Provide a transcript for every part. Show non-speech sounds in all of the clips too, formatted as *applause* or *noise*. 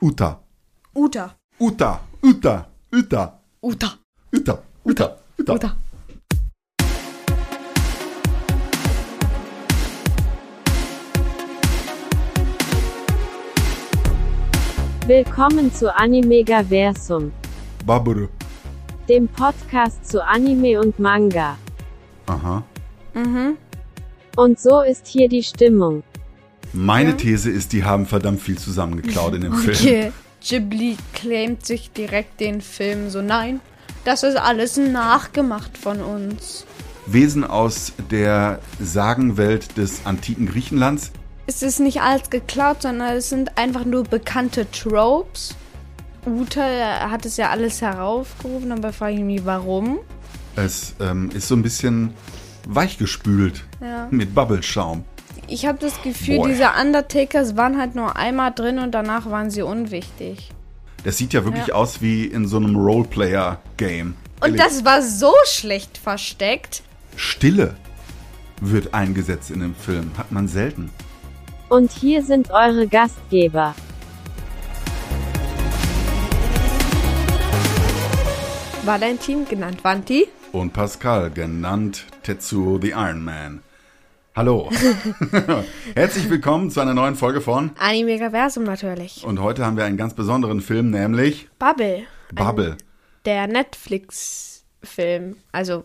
Uta. Uta. Uta. Uta. Uta. Uta. Uta. Uta. Uta. Uta. Willkommen zu Animegaversum, Baburu. dem Podcast zu Anime und Manga. Aha. Und so ist hier die Stimmung. Meine These ist, die haben verdammt viel zusammengeklaut in dem *laughs* Film. Okay. Ghibli claimt sich direkt den Film so. Nein, das ist alles nachgemacht von uns. Wesen aus der Sagenwelt des antiken Griechenlands. Es ist nicht alles geklaut, sondern es sind einfach nur bekannte Tropes. Uta hat es ja alles heraufgerufen, aber frage ich mich, warum? Es ähm, ist so ein bisschen weichgespült Ja. mit Bubbleschaum. Ich habe das Gefühl, Boy. diese Undertakers waren halt nur einmal drin und danach waren sie unwichtig. Das sieht ja wirklich Ja. aus wie in so einem Roleplayer-Game. Und das war so schlecht versteckt. Stille wird eingesetzt in dem Film. Hat man selten. Und hier sind eure Gastgeber. Valentin, genannt Vanti. Und Pascal, genannt Tetsuo the Iron Man. Hallo. *laughs* Herzlich willkommen zu einer neuen Folge von. Animegaversum natürlich. Und heute haben wir einen ganz besonderen Film, nämlich Bubble. Bubble. Der Netflix-Film. Also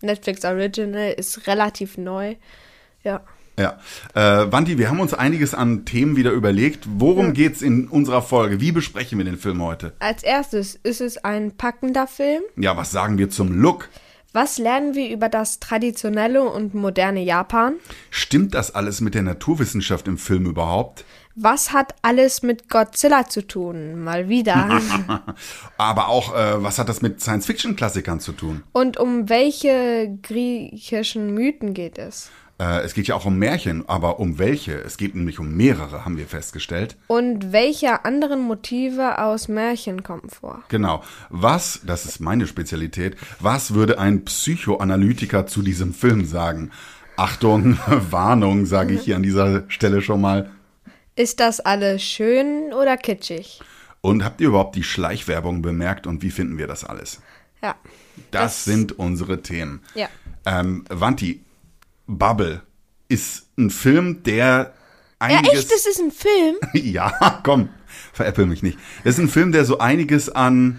Netflix Original ist relativ neu. Ja. Ja. Äh, Wanti, wir haben uns einiges an Themen wieder überlegt. Worum geht's in unserer Folge? Wie besprechen wir den Film heute? Als erstes ist es ein packender Film. Ja, was sagen wir zum Look? Was lernen wir über das traditionelle und moderne Japan? Stimmt das alles mit der Naturwissenschaft im Film überhaupt? Was hat alles mit Godzilla zu tun? Mal wieder. *laughs* Aber auch, äh, was hat das mit Science-Fiction-Klassikern zu tun? und um welche griechischen Mythen geht es? Äh, es geht ja auch um Märchen, aber um welche? Es geht nämlich um mehrere, haben wir festgestellt. Und welche anderen Motive aus Märchen kommen vor? Genau. Was, das ist meine Spezialität, was würde ein Psychoanalytiker zu diesem Film sagen? Achtung, *laughs* Warnung, sage ich hier an dieser Stelle schon mal. Ist das alles schön oder kitschig? Und habt ihr überhaupt die Schleichwerbung bemerkt und wie finden wir das alles? Ja. Das, Das- sind unsere Themen. Ja. Ähm, Wanti, Bubble ist ein Film, der Ja, einiges... echt, das ist ein Film? *laughs* Ja, komm, veräppel mich nicht. Das ist ein Film, der so einiges an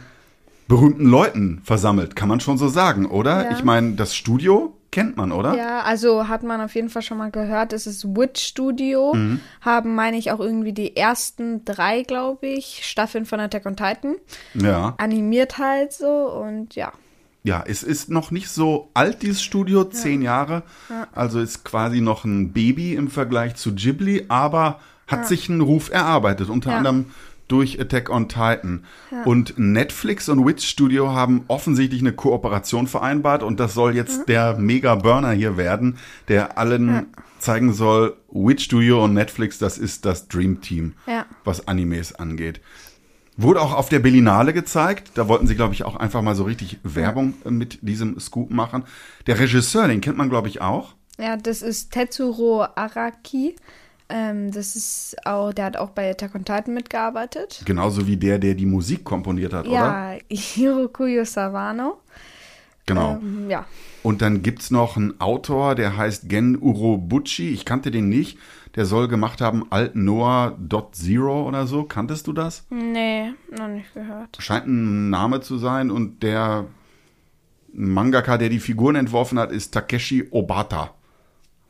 berühmten Leuten versammelt, kann man schon so sagen, oder? Ja. Ich meine, das Studio kennt man, oder? Ja, also hat man auf jeden Fall schon mal gehört. Es ist Witch Studio. Haben, meine ich, auch irgendwie die ersten drei, glaube ich, Staffeln von Attack on Titan. Ja. Animiert halt so und ja. Ja, es ist noch nicht so alt, dieses Studio, zehn Jahre. Also ist quasi noch ein Baby im Vergleich zu Ghibli, aber hat sich einen Ruf erarbeitet, unter Ja. anderem durch Attack on Titan. Und Netflix und Witch Studio haben offensichtlich eine Kooperation vereinbart und das soll jetzt der Mega-Burner hier werden, der allen zeigen soll, Witch Studio und Netflix, das ist das Dream Team, Ja. was Animes angeht. Wurde auch auf der Berlinale gezeigt. Da wollten sie, glaube ich, auch einfach mal so richtig Werbung äh, mit diesem Scoop machen. Der Regisseur, den kennt man, glaube ich, auch. Ja, das ist Tetsuro Araki. Ähm, das ist auch, der hat auch bei Attack on Titan mitgearbeitet. Genauso wie der, der die Musik komponiert hat, oder? Ja, Hirokuyo Sawano. Genau. Ähm, ja. Und dann gibt's noch einen Autor, der heißt Gen Urobuchi. Ich kannte den nicht. Der soll gemacht haben Alt Noah Dot Zero oder so. Kanntest du das? Nee, noch nicht gehört. Scheint ein Name zu sein. Und der Mangaka, der die Figuren entworfen hat, ist Takeshi Obata.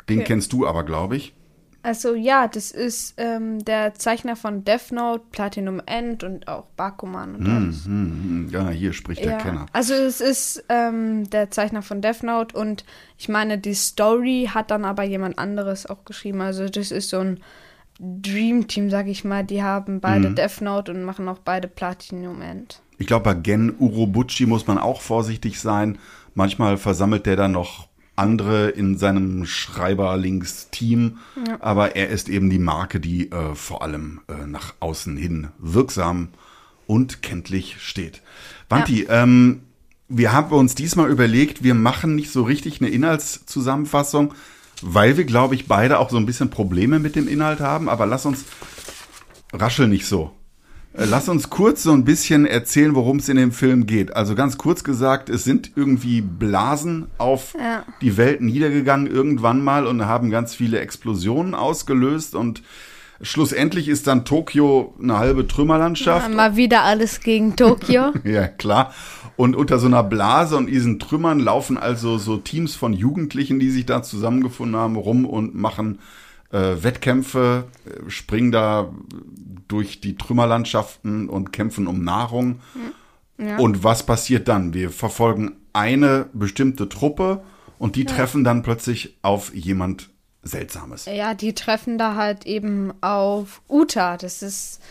Den Okay. kennst du aber, glaube ich. Also ja, das ist ähm, der Zeichner von Death Note, Platinum End und auch Bakuman und alles. Hm, ja, hier spricht der Ja, Kenner. also es ist ähm, der Zeichner von Death Note und ich meine, die Story hat dann aber jemand anderes auch geschrieben. Also das ist so ein Dream Team, sag ich mal. Die haben beide Mhm. Death Note und machen auch beide Platinum End. Ich glaube, bei Gen Urobuchi muss man auch vorsichtig sein. Manchmal versammelt der dann noch andere in seinem Schreiberlings-Team. Aber er ist eben die Marke, die äh, vor allem äh, nach außen hin wirksam und kenntlich steht. Wanti, ähm, wir haben uns diesmal überlegt, wir machen nicht so richtig eine Inhaltszusammenfassung, weil wir, glaube ich, beide auch so ein bisschen Probleme mit dem Inhalt haben. Aber lass uns raschel nicht so. Äh, Lass uns kurz so ein bisschen erzählen, worum es in dem Film geht. Also ganz kurz gesagt, es sind irgendwie Blasen auf Ja. die Welt niedergegangen irgendwann mal und haben ganz viele Explosionen ausgelöst und schlussendlich ist dann Tokio eine halbe Trümmerlandschaft. Mal wieder alles gegen Tokio. *laughs* Ja, klar. Und unter so einer Blase und diesen Trümmern laufen also so Teams von Jugendlichen, die sich da zusammengefunden haben, rum und machen äh, Wettkämpfe, äh, springen da durch die Trümmerlandschaften und kämpfen um Nahrung. Ja. Und was passiert dann? Wir verfolgen eine bestimmte Truppe und die treffen dann plötzlich auf jemand Seltsames. Ja, die treffen da halt eben auf Uta. Das ist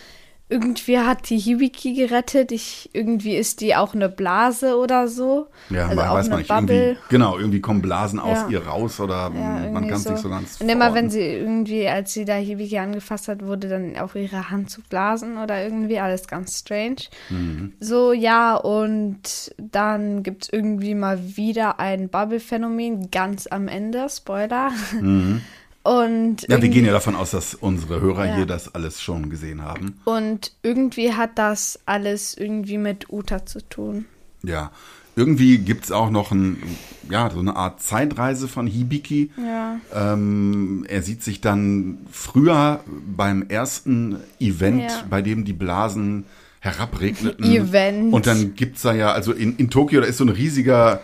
irgendwie hat die Hibiki gerettet. Ich, irgendwie ist die auch eine Blase oder so. Ja, also man auch weiß man nicht. Irgendwie, genau, irgendwie kommen Blasen aus Ja. ihr raus oder Ja, man kann es nicht so ganz Und immer wenn sie irgendwie, als sie da Hibiki angefasst hat, wurde dann auf ihre Hand zu Blasen oder irgendwie alles ganz strange. Mhm. So, ja, und dann gibt es irgendwie mal wieder ein Bubble-Phänomen ganz am Ende, Spoiler. *laughs* Und. Ja, wir gehen ja davon aus, dass unsere Hörer Ja. hier das alles schon gesehen haben. Und irgendwie hat das alles irgendwie mit Uta zu tun. Ja. Irgendwie gibt's auch noch ein, ja, so eine Art Zeitreise von Hibiki. Ja. Ähm, er sieht sich dann früher beim ersten Event, Ja. bei dem die Blasen herabregneten. Event. Und dann gibt's da ja, also in, in Tokio, da ist so ein riesiger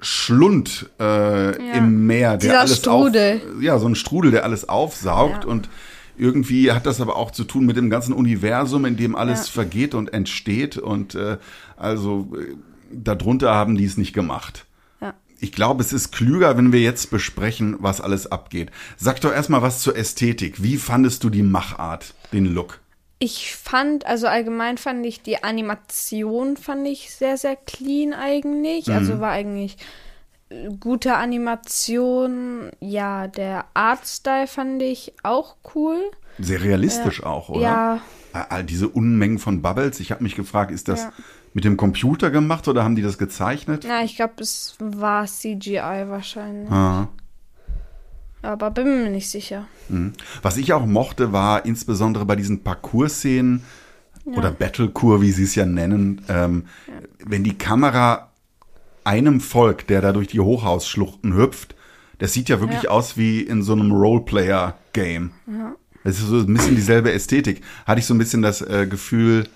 Schlund äh, im Meer, der Dieser alles Strudel. Auf, ja, so ein Strudel, der alles aufsaugt Ja. und irgendwie hat das aber auch zu tun mit dem ganzen Universum, in dem alles Ja. vergeht und entsteht und äh, also äh, darunter haben die es nicht gemacht. Ja. Ich glaube, es ist klüger, wenn wir jetzt besprechen, was alles abgeht. Sag doch erstmal was zur Ästhetik. Wie fandest du die Machart, den Look? Ich fand, also allgemein fand ich die Animation fand ich sehr, sehr clean eigentlich. Mhm. Also war eigentlich äh, gute Animation. Ja, der Artstyle fand ich auch cool. Sehr realistisch auch, oder? Ja, All- diese Unmengen von Bubbles. Ich habe mich gefragt, ist das Ja. mit dem Computer gemacht oder haben die das gezeichnet? na, ich glaube, es war CGI wahrscheinlich. Ah. Aber bin mir nicht sicher. Mhm. Was ich auch mochte, war insbesondere bei diesen Parcours-Szenen oder Battlecore, wie sie es ja nennen, ähm, wenn die Kamera einem folgt, der da durch die Hochhausschluchten hüpft, das sieht ja wirklich Ja. aus wie in so einem Roleplayer-Game. Das ist so ein bisschen dieselbe Ästhetik. Hatte ich so ein bisschen das äh, Gefühl,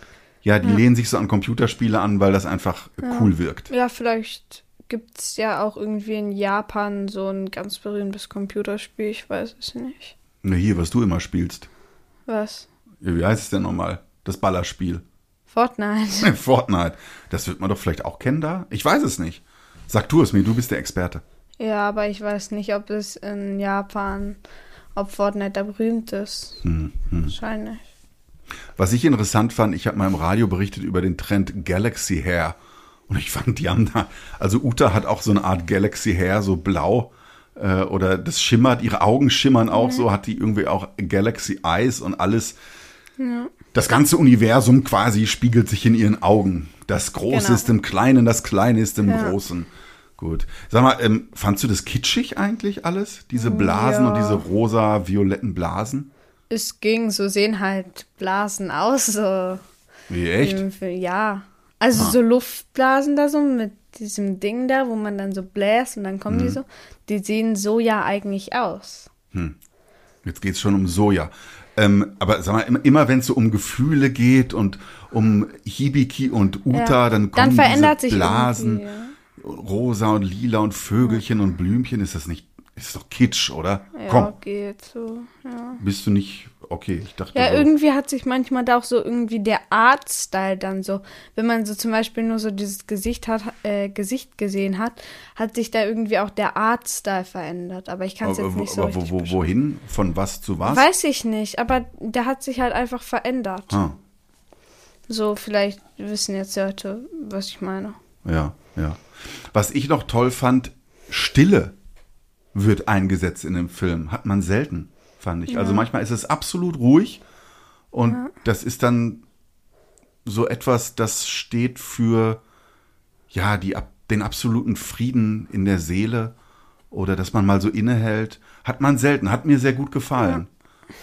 ja, die lehnen sich so an Computerspiele an, weil das einfach cool wirkt. Ja, vielleicht gibt es ja auch irgendwie in Japan so ein ganz berühmtes Computerspiel. Ich weiß es nicht. Na hier, was du immer spielst. Was? Wie heißt es denn nochmal? Das Ballerspiel. Fortnite. *laughs* Fortnite. Das wird man doch vielleicht auch kennen da? Ich weiß es nicht. Sag du es mir, du bist der Experte. Ja, aber ich weiß nicht, ob es in Japan, ob Fortnite da berühmt ist. Hm, Wahrscheinlich. Was ich interessant fand, ich habe mal im Radio berichtet über den Trend Galaxy Hair. Und ich fand, die haben da, also Uta hat auch so eine Art Galaxy Hair, so blau. Äh, oder das schimmert, ihre Augen schimmern auch so, hat die irgendwie auch Galaxy Eyes und alles. Das ganze Universum quasi spiegelt sich in ihren Augen. Das Große Genau. ist im Kleinen, das Kleine ist im Ja. Großen. Gut. Sag mal, ähm, fandst du das kitschig eigentlich alles? Diese Blasen Ja. und diese rosa-violetten Blasen? Es ging, so sehen halt Blasen aus. So. Wie echt? Ja. Also so Luftblasen da so mit diesem Ding da, wo man dann so bläst und dann kommen Mhm. die so. Die sehen so ja eigentlich aus. Jetzt geht's schon um Soja. Ähm, aber sag mal, immer, immer wenn es so um Gefühle geht und um Hibiki und Uta, Ja. dann Dann kommen verändert diese sich Blasen, rosa und lila und Vögelchen und Blümchen. Ist das nicht, ist doch Kitsch, oder? Ja, Komm, geht so. Ja. bist du nicht, okay, ich dachte Ja, so, irgendwie hat sich manchmal da auch so irgendwie der Artstyle dann so, wenn man so zum Beispiel nur so dieses Gesicht hat, äh, Gesicht gesehen hat, hat sich da irgendwie auch der Artstyle verändert. Aber ich kann es jetzt nicht so aber wo, richtig wo, beschreiben. wohin, von was zu was? Weiß ich nicht, aber der hat sich halt einfach verändert. Ah, So, vielleicht wissen jetzt die Leute, was ich meine. ja, ja. Was ich noch toll fand, Stille wird eingesetzt in dem Film. Hat man selten, fand ich. Also manchmal ist es absolut ruhig und das ist dann so etwas, das steht für ja, die, ab- den absoluten Frieden in der Seele oder dass man mal so innehält. Hat man selten, hat mir sehr gut gefallen.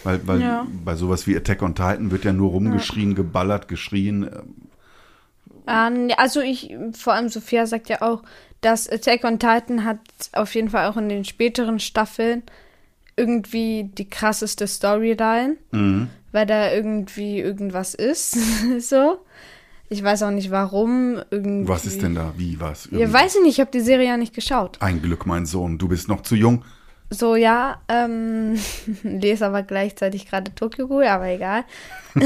Weil, weil Ja. bei sowas wie Attack on Titan wird ja nur rumgeschrien, geballert, geschrien. Ah, nee, Also ich, vor allem Sophia sagt ja auch, dass Attack on Titan hat auf jeden Fall auch in den späteren Staffeln irgendwie die krasseste Storyline, Mhm. weil da irgendwie irgendwas ist. *laughs* so. Ich weiß auch nicht warum. Irgendwie. Was ist denn da? Wie, was? Ja, weiß ich nicht, ich habe die Serie ja nicht geschaut. Ein Glück, mein Sohn, du bist noch zu jung. So, ja, ähm, *laughs* lese aber gleichzeitig gerade Tokyo Ghoul, aber egal. *laughs*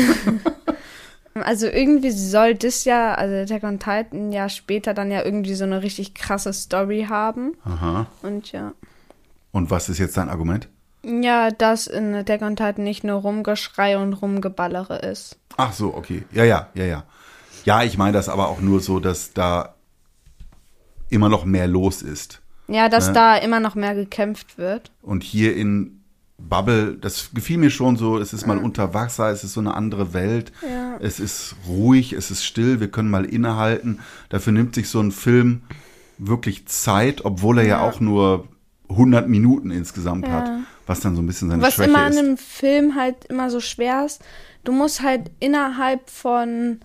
also irgendwie soll das ja, also Attack on Titan ja später dann ja irgendwie so eine richtig krasse Story haben. Aha. Und ja. Und was ist jetzt dein Argument? Ja, dass in Attack on Titan nicht nur Rumgeschrei und Rumgeballere ist. Ach so, okay. Ja, ja, ja, ja. Ja, ich meine das aber auch nur so, dass da immer noch mehr los ist. Ja, dass Ja. da immer noch mehr gekämpft wird. Und hier in Bubble, das gefiel mir schon so, es ist mal unter Wasser, es ist so eine andere Welt, Ja. es ist ruhig, es ist still, wir können mal innehalten. Dafür nimmt sich so ein Film wirklich Zeit, obwohl er ja, Ja. auch nur 100 Minuten insgesamt Ja. hat, was dann so ein bisschen seine Was Schwäche immer an ist. einem Film halt immer so schwer ist, du musst halt innerhalb von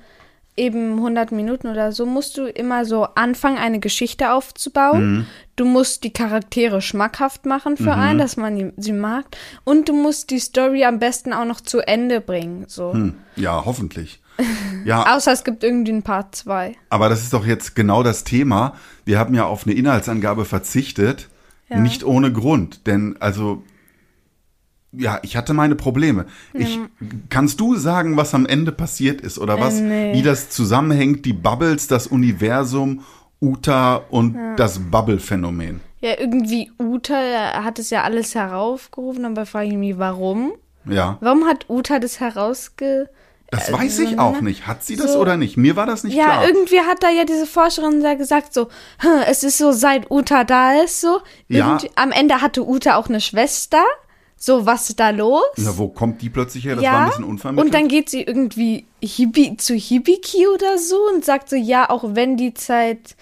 eben 100 Minuten oder so, musst du immer so anfangen, eine Geschichte aufzubauen. Mhm. Du musst die Charaktere schmackhaft machen für einen, dass man die, sie mag. Und du musst die Story am besten auch noch zu Ende bringen. So. Hm, ja, hoffentlich. *laughs* Ja, Außer es gibt irgendwie ein Part 2. Aber das ist doch jetzt genau das Thema. Wir haben ja auf eine Inhaltsangabe verzichtet, Ja. nicht ohne Grund. Denn also, ja, ich hatte meine Probleme. Ich, kannst du sagen, was am Ende passiert ist oder was, Äh, nee. wie das zusammenhängt, die Bubbles, das Universum, Uta und das Bubble-Phänomen? Ja, irgendwie Uta hat es ja alles heraufgerufen, aber frage ich mich, warum? Ja, Warum hat Uta das herausge... das weiß ich auch nicht. Hat sie das oder nicht? Mir war das nicht Ja, klar. irgendwie hat da ja diese Forscherin da gesagt, so, "Hm, es ist so, seit Uta da ist, so. Ja. Am Ende hatte Uta auch eine Schwester. So, was ist da los? Na, wo kommt die plötzlich her? Das war ein bisschen unvermittelt. Und dann geht sie irgendwie Hibi zu Hibiki oder so und sagt so, ja, auch wenn die Zeit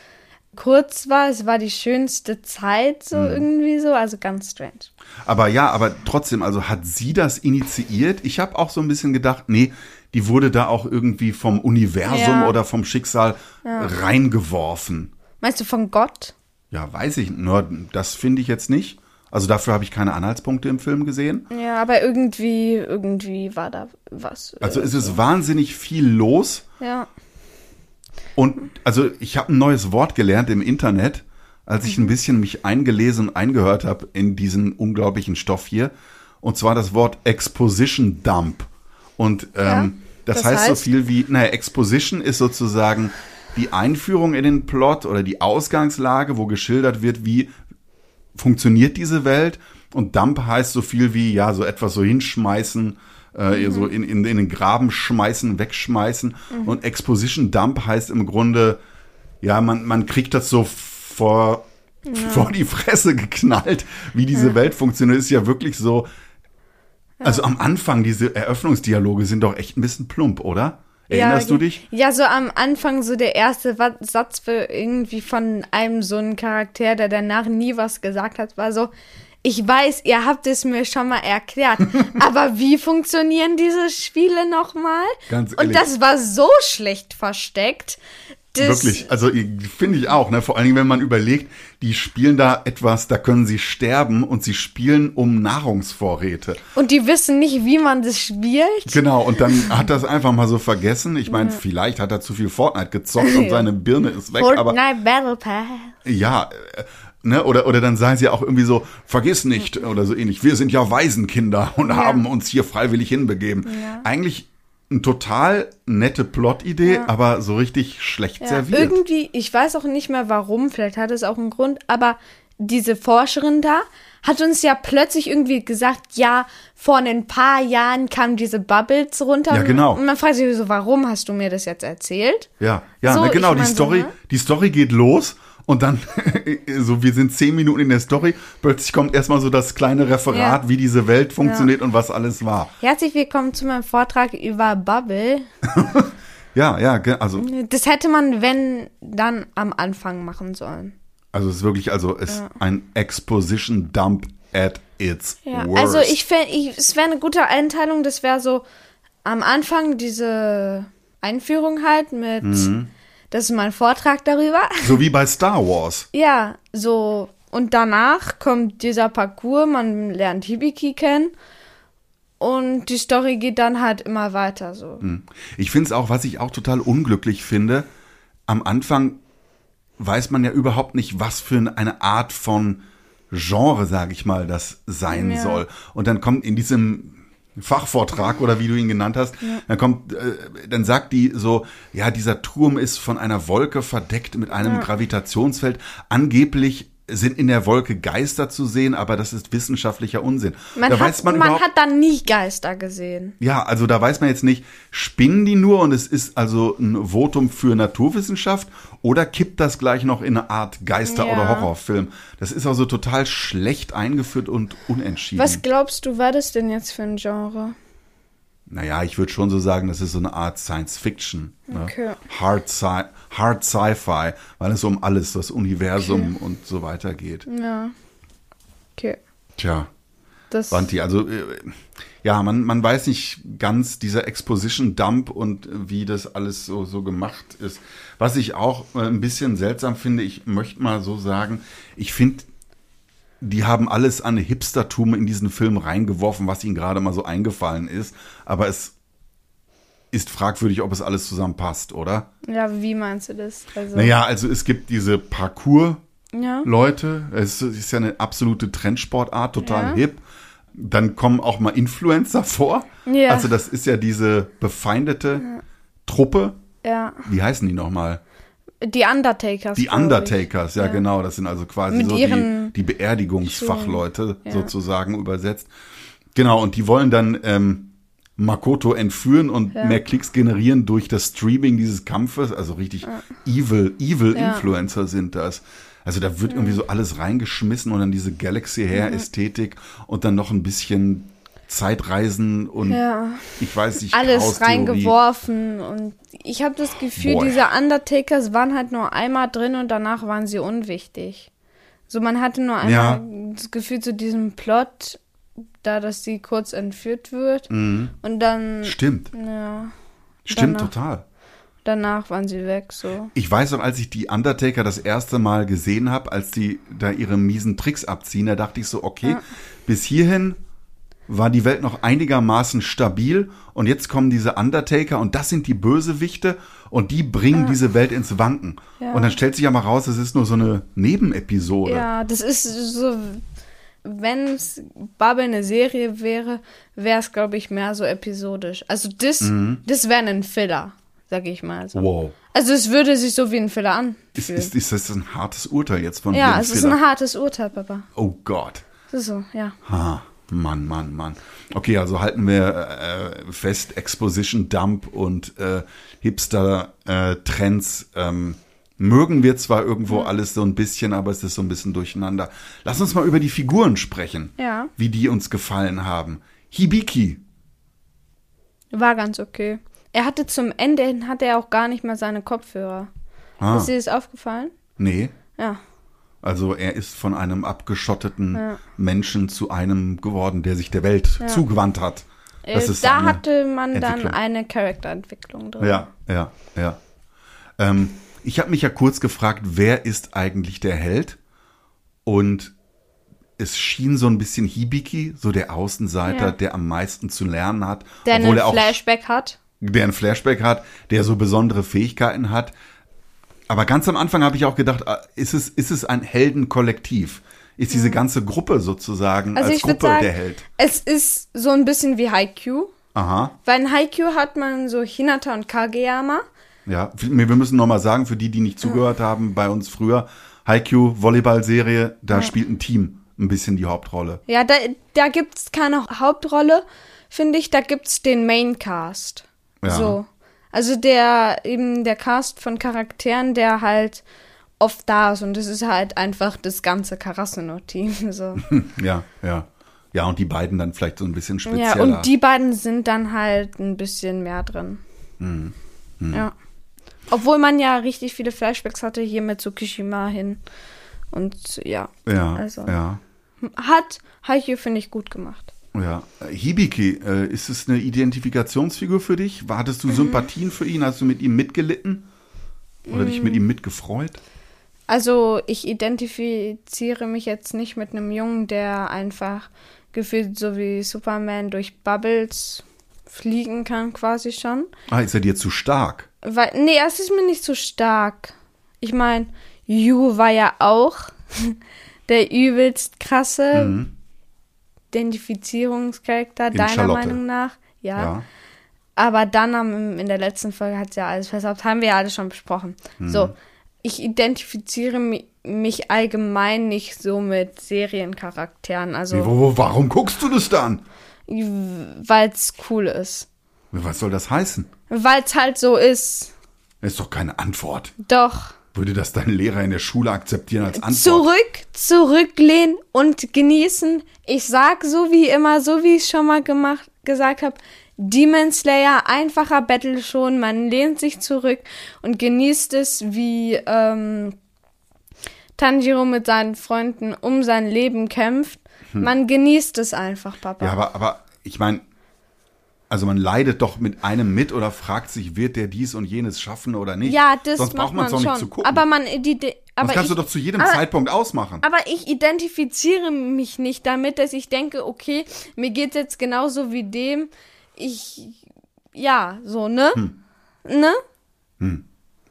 kurz war, es war die schönste Zeit, so Mhm. irgendwie so. Also ganz strange. Aber ja, aber trotzdem, also hat sie das initiiert? Ich habe auch so ein bisschen gedacht, nee, die wurde da auch irgendwie vom Universum Ja. oder vom Schicksal reingeworfen. Meinst du von Gott? Ja, weiß ich, nur das finde ich jetzt nicht. Also dafür habe ich keine Anhaltspunkte im Film gesehen. Ja, aber irgendwie, irgendwie war da was. Also es ist wahnsinnig viel los ja. und also ich habe ein neues Wort gelernt im Internet, als ich ein bisschen mich eingelesen und eingehört habe in diesen unglaublichen Stoff hier. Und zwar das Wort Exposition Dump. Und ähm, Ja, das, das heißt, so heißt? viel wie, naja, Exposition ist sozusagen die Einführung in den Plot oder die Ausgangslage, wo geschildert wird, wie funktioniert diese Welt. Und Dump heißt so viel wie, ja, so etwas so hinschmeißen, äh, so in, in, in den Graben schmeißen, wegschmeißen. Und Exposition Dump heißt im Grunde, ja, man, man kriegt das so vor, vor die Fresse geknallt, wie diese Welt funktioniert. Ist ja wirklich so. Also am Anfang, diese Eröffnungsdialoge sind doch echt ein bisschen plump, oder? Erinnerst ja, du dich? Ja, so am Anfang so der erste Satz für irgendwie von einem so einen Charakter, der danach nie was gesagt hat, war so, ich weiß, ihr habt es mir schon mal erklärt, *laughs* aber wie funktionieren diese Spiele nochmal? Ganz Und ehrlich. das war so schlecht versteckt. Das, Wirklich, also finde ich auch, ne? Vor allen Dingen, wenn man überlegt, die spielen da etwas, da können sie sterben und sie spielen um Nahrungsvorräte. Und die wissen nicht, wie man das spielt. Genau, und dann *laughs* hat das einfach mal so vergessen. Ich meine, vielleicht hat er zu viel Fortnite gezockt und *laughs* seine Birne ist weg, aber Fortnite Battle Pass. ja, äh, ne, oder, oder dann sagen sie auch irgendwie so, vergiss nicht, oder so ähnlich, wir sind ja Waisenkinder und haben uns hier freiwillig hinbegeben. Eigentlich eine total nette Plot-Idee, aber so richtig schlecht Ja, serviert. irgendwie, ich weiß auch nicht mehr warum, vielleicht hat es auch einen Grund, aber diese Forscherin da hat uns ja plötzlich irgendwie gesagt, ja, vor ein paar Jahren kamen diese Bubbles runter. Ja, genau. Und man fragt sich so, warum hast du mir das jetzt erzählt? Ja, ja, So, ne, genau, ich die mein so, Story, ne? die Story geht los und dann, *laughs* so wir sind zehn Minuten in der Story, plötzlich kommt erstmal so das kleine Referat, Ja. wie diese Welt funktioniert und was alles war. Herzlich willkommen zu meinem Vortrag über Bubble. *laughs* Ja, ja, also, Das hätte man, wenn, dann am Anfang machen sollen. also es ist wirklich, also es ist ein Exposition Dump at its Ja, worst. also ich fände, es wäre eine gute Einteilung, das wäre so am Anfang diese Einführung halt mit, Mhm. Das ist mein Vortrag darüber. *laughs* So wie bei Star Wars. Ja, so. Und danach kommt dieser Parcours, man lernt Hibiki kennen. Und die Story geht dann halt immer weiter so. Ich finde es auch, was ich auch total unglücklich finde, am Anfang weiß man ja überhaupt nicht, was für eine Art von Genre, sage ich mal, das sein Ja. soll. Und dann kommt in diesem Fachvortrag oder wie du ihn genannt hast, dann kommt, äh, dann sagt die so, ja, dieser Turm ist von einer Wolke verdeckt mit einem Gravitationsfeld. Angeblich sind in der Wolke Geister zu sehen, aber das ist wissenschaftlicher Unsinn. Man, da hat, weiß man, man, hat dann nie Geister gesehen. ja, also da weiß man jetzt nicht, spinnen die nur und es ist also ein Votum für Naturwissenschaft oder kippt das gleich noch in eine Art Geister- Ja. oder Horrorfilm? Das ist also total schlecht eingeführt und unentschieden. Was glaubst du, war das denn jetzt für ein Genre? Naja, ich würde schon so sagen, das ist so eine Art Science Fiction. Ne? Okay. Hard, Sci Hard Sci-Fi, weil es um alles, das Universum und so weiter geht. Ja. Okay. Tja. Das, Wanti, also äh, ja, man, man weiß nicht ganz dieser Exposition Dump und äh, wie das alles so, so gemacht ist. Was ich auch äh, ein bisschen seltsam finde, ich möchte mal so sagen, ich finde, die haben alles an Hipstertum in diesen Film reingeworfen, was ihnen gerade mal so eingefallen ist. Aber es ist fragwürdig, ob es alles zusammenpasst, oder? ja, wie meinst du das? Also, Naja, also es gibt diese Parcours- ja. Es ist ja eine absolute Trendsportart, total Ja. hip. Dann kommen auch mal Influencer vor. Ja. Also das ist ja diese befeindete Truppe. Ja. Wie heißen die nochmal? Die Undertakers. Die. Undertakers, ja, genau. Das sind also quasi Mit so die, die Beerdigungsfachleute Ja. sozusagen übersetzt. Genau, und die wollen dann ähm, Makoto entführen und Ja. mehr Klicks generieren durch das Streaming dieses Kampfes. Also richtig evil, evil Ja. Influencer sind das. Also da wird irgendwie so alles reingeschmissen und dann diese Galaxy Hair Ästhetik und dann noch ein bisschen Zeitreisen und Ja. ich weiß nicht, Alles reingeworfen und ich habe das Gefühl, Boah. diese Undertakers waren halt nur einmal drin und danach waren sie unwichtig. So, man hatte nur einmal Ja. das Gefühl zu diesem Plot, da dass sie kurz entführt wird Mhm. und dann, Stimmt, ja, stimmt Danach. total. danach waren sie weg, so. Ich weiß noch, als ich die Undertaker das erste Mal gesehen habe, als die da ihre miesen Tricks abziehen, da dachte ich so, okay, bis hierhin war die Welt noch einigermaßen stabil und jetzt kommen diese Undertaker und das sind die Bösewichte und die bringen diese Welt ins Wanken. Ja. Und dann stellt sich ja mal raus, es ist nur so eine Nebenepisode. Ja, das ist so, wenn es Bubble eine Serie wäre, wäre es, glaube ich, mehr so episodisch. Also das, Mhm. das wäre ein Filler, sag ich mal so. Wow. Also es würde sich so wie ein Filler anfühlen. Ist, ist, ist das ein hartes Urteil jetzt von ja, es ist Filler? ein hartes Urteil, Papa. Oh Gott. Das ist so, ja. Ha, Mann, Mann, Mann. Okay, also halten wir äh, fest, Exposition Dump und äh, Hipster-Trends ähm, mögen wir zwar irgendwo alles so ein bisschen, aber es ist so ein bisschen durcheinander. Lass uns mal über die Figuren sprechen, Ja. wie die uns gefallen haben. Hibiki, War ganz okay. Er hatte zum Ende hin hatte er auch gar nicht mal seine Kopfhörer. ah, Ist dir das aufgefallen? nee, Ja. Also er ist von einem abgeschotteten Ja. Menschen zu einem geworden, der sich der Welt zugewandt hat. Äh, da hatte man dann eine Charakterentwicklung drin. Ja, ja, ja. Ähm, ich habe mich ja kurz gefragt, wer ist eigentlich der Held? Und es schien so ein bisschen Hibiki, so der Außenseiter, Ja. der am meisten zu lernen hat, Der obwohl einen er auch Flashback hat. der ein Flashback hat, der so besondere Fähigkeiten hat. Aber ganz am Anfang habe ich auch gedacht, ah, ist es, ist es ein Heldenkollektiv? Ist diese ganze Gruppe sozusagen Also als Gruppe sagen, der Held? es ist so ein bisschen wie Haikyuu. Aha. Weil in Haikyuu hat man so Hinata und Kageyama. Ja, wir müssen noch mal sagen, für die, die nicht zugehört haben, bei uns früher, Haikyuu, Volleyball-Serie, da spielt ein Team ein bisschen die Hauptrolle. Ja, da, da gibt's keine Hauptrolle, finde ich. Da gibt's den Maincast. Ja. So. Also der, eben der Cast von Charakteren, der halt oft da ist. Und das ist halt einfach das ganze Karasuno-Team. *laughs* So. *laughs* Ja, ja. Ja, und die beiden dann vielleicht so ein bisschen ja, spezieller. und die beiden sind dann halt ein bisschen mehr drin. Mhm. Ja. Obwohl man ja richtig viele Flashbacks hatte, hier mit Tsukishima hin. Und ja. ja, also. ja. Hat Haikyuu, finde ich, gut gemacht. Ja. Hibiki, äh, ist es eine Identifikationsfigur für dich? Hattest du Sympathien für ihn? Hast du mit ihm mitgelitten? Oder dich mit ihm mitgefreut? Also ich identifiziere mich jetzt nicht mit einem Jungen, der einfach gefühlt so wie Superman durch Bubbles fliegen kann, quasi schon. Ah, ist er dir zu stark? Weil, nee, es ist mir nicht so stark. Ich meine, Yu war ja auch *laughs* der übelst krasse Mhm. Identifizierungscharakter, In deiner Charlotte. Meinung nach. Ja. Ja. Aber dann am, in der letzten Folge hat ja alles versaut. Haben wir ja alles schon besprochen. Mhm. So, ich identifiziere mi mich allgemein nicht so mit Seriencharakteren. Also, wo, warum guckst du das dann? weil es cool ist. Was soll das heißen? Weil es halt so ist. Ist doch keine Antwort. Doch. Würde das dein Lehrer in der Schule akzeptieren als Antwort? Zurück, zurücklehnen und genießen. Ich sag so wie immer, so wie ich schon mal gemacht, gesagt habe, Demon Slayer, einfacher Battle schon, man lehnt sich zurück und genießt es, wie ähm, Tanjiro mit seinen Freunden um sein Leben kämpft. Man genießt es einfach, Papa. Hm. Ja, aber, aber ich meine, also man leidet doch mit einem mit oder fragt sich, wird der dies und jenes schaffen oder nicht? Ja, das Sonst macht braucht man es doch schon. nicht zu gucken. Aber man, die, die, aber das kannst ich, du doch zu jedem aber- Zeitpunkt ausmachen. Aber ich identifiziere mich nicht damit, dass ich denke, okay, mir geht's jetzt genauso wie dem. Ich, ja, so, ne? Hm. Ne?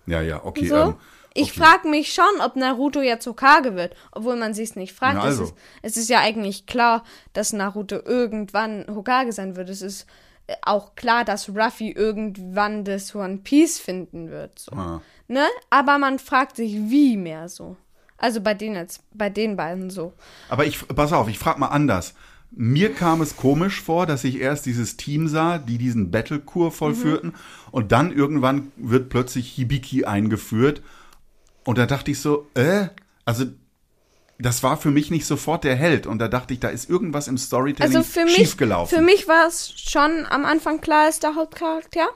ja, ja, okay. So. Ähm, Ich okay. frage mich schon, ob Naruto jetzt Hokage wird, obwohl man sich's nicht fragt. Also. es, ist, es ist ja eigentlich klar, dass Naruto irgendwann Hokage sein wird. Es ist auch klar, dass Ruffy irgendwann das One Piece finden wird. So. Ah. Ne? Aber man fragt sich, wie mehr so. Also bei denen jetzt, bei den beiden so. Aber ich, pass auf, ich frage mal anders. Mir kam es komisch vor, dass ich erst dieses Team sah, die diesen Battlecore vollführten, und dann irgendwann wird plötzlich Hibiki eingeführt. Und da dachte ich so, äh, also das war für mich nicht sofort der Held. Und da dachte ich, da ist irgendwas im Storytelling Also für mich, schiefgelaufen. für mich war es schon am Anfang klar, ist der Hauptcharakter.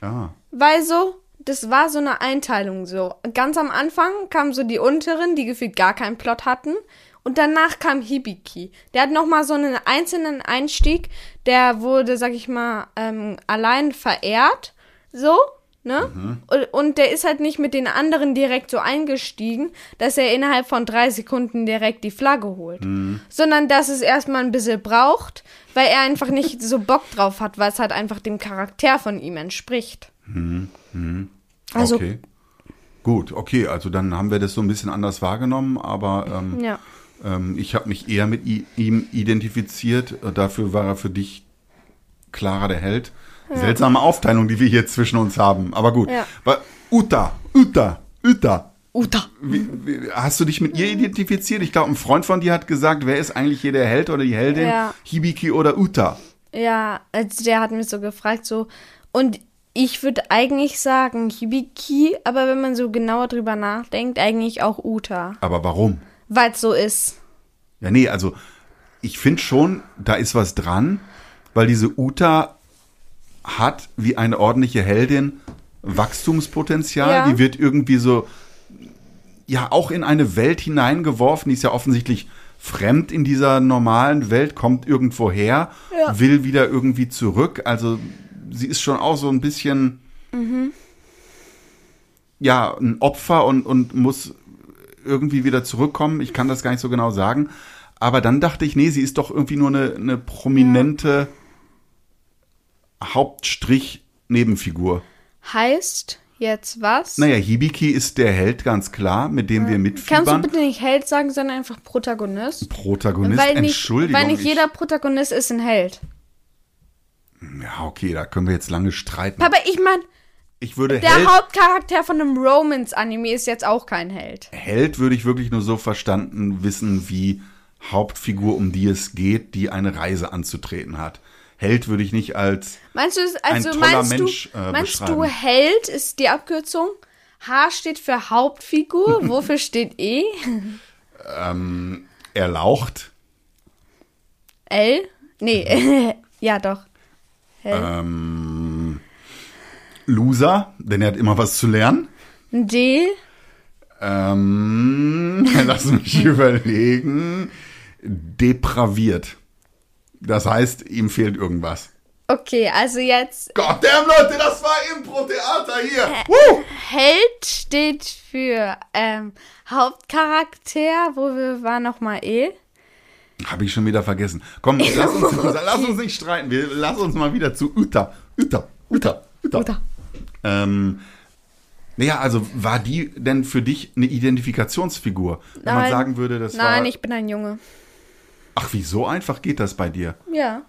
Ah. Weil so, das war so eine Einteilung so. Ganz am Anfang kamen so die unteren, die gefühlt gar keinen Plot hatten. Und danach kam Hibiki. Der hat nochmal so einen einzelnen Einstieg. Der wurde, sag ich mal, ähm, allein verehrt. So, ne? Und, und der ist halt nicht mit den anderen direkt so eingestiegen, dass er innerhalb von drei Sekunden direkt die Flagge holt. Sondern dass es erstmal ein bisschen braucht, weil er einfach nicht so Bock drauf hat, weil es halt einfach dem Charakter von ihm entspricht. Also, okay. Gut, okay, also dann haben wir das so ein bisschen anders wahrgenommen, aber ähm, ja. ähm, ich habe mich eher mit ihm identifiziert. Äh, Dafür war er für dich klarer der Held. Seltsame Aufteilung, die wir hier zwischen uns haben. Aber gut. Ja. Uta, Uta, Uta. Uta. Wie, wie, hast du dich mit ihr identifiziert? Ich glaube, ein Freund von dir hat gesagt, wer ist eigentlich hier der Held oder die Heldin? Ja. Hibiki oder Uta? Ja, also der hat mich so gefragt, so. Und ich würde eigentlich sagen Hibiki, aber wenn man so genauer drüber nachdenkt, eigentlich auch Uta. Aber warum? Weil es so ist. Ja, nee, also ich finde schon, da ist was dran, weil diese Uta hat wie eine ordentliche Heldin Wachstumspotenzial. Ja. Die wird irgendwie so, ja, auch in eine Welt hineingeworfen. Die ist ja offensichtlich fremd in dieser normalen Welt, kommt irgendwo her, Ja. will wieder irgendwie zurück. Also sie ist schon auch so ein bisschen, ja, ein Opfer und, und muss irgendwie wieder zurückkommen. Ich kann das gar nicht so genau sagen. Aber dann dachte ich, nee, sie ist doch irgendwie nur eine, eine prominente Hauptstrich-Nebenfigur. Heißt jetzt was? Naja, Hibiki ist der Held, ganz klar, mit dem wir Kannst du mitfiebern. bitte nicht Held sagen, sondern einfach Protagonist? Protagonist, weil nicht, Entschuldigung. weil nicht ich- jeder Protagonist ist ein Held. Ja, okay, da können wir jetzt lange streiten. Aber ich meine, Ich würde der Held, Hauptcharakter von einem Romance-Anime ist jetzt auch kein Held. Held würde ich wirklich nur so verstanden wissen wie Hauptfigur, um die es geht, die eine Reise anzutreten hat. Held würde ich nicht als Meinst du, also toller meinst Mensch, du, äh, meinst du beschreiben. Held ist die Abkürzung? H steht für Hauptfigur. *laughs* Wofür steht E? ähm, erlaucht, L? Nee, ja *laughs* doch. Held. ähm, Loser, denn er hat immer was zu lernen. D? Ähm, *laughs* lass mich überlegen. depraviert. Das heißt, ihm fehlt irgendwas. Okay, also jetzt Goddamn, Leute, das war Impro-Theater hier. Woo! Held steht für ähm, Hauptcharakter, wo wir waren noch mal eh. Habe ich schon wieder vergessen. Komm, *laughs* lass uns, lass uns nicht streiten. Wir lass uns mal wieder zu Uta. Uta, Uta, Uta. Uta. Ähm, naja, also war die denn für dich eine Identifikationsfigur? Wenn man Nein. sagen würde, das Nein, war. ich bin ein Junge. Ach, wie so einfach geht das bei dir? Ja.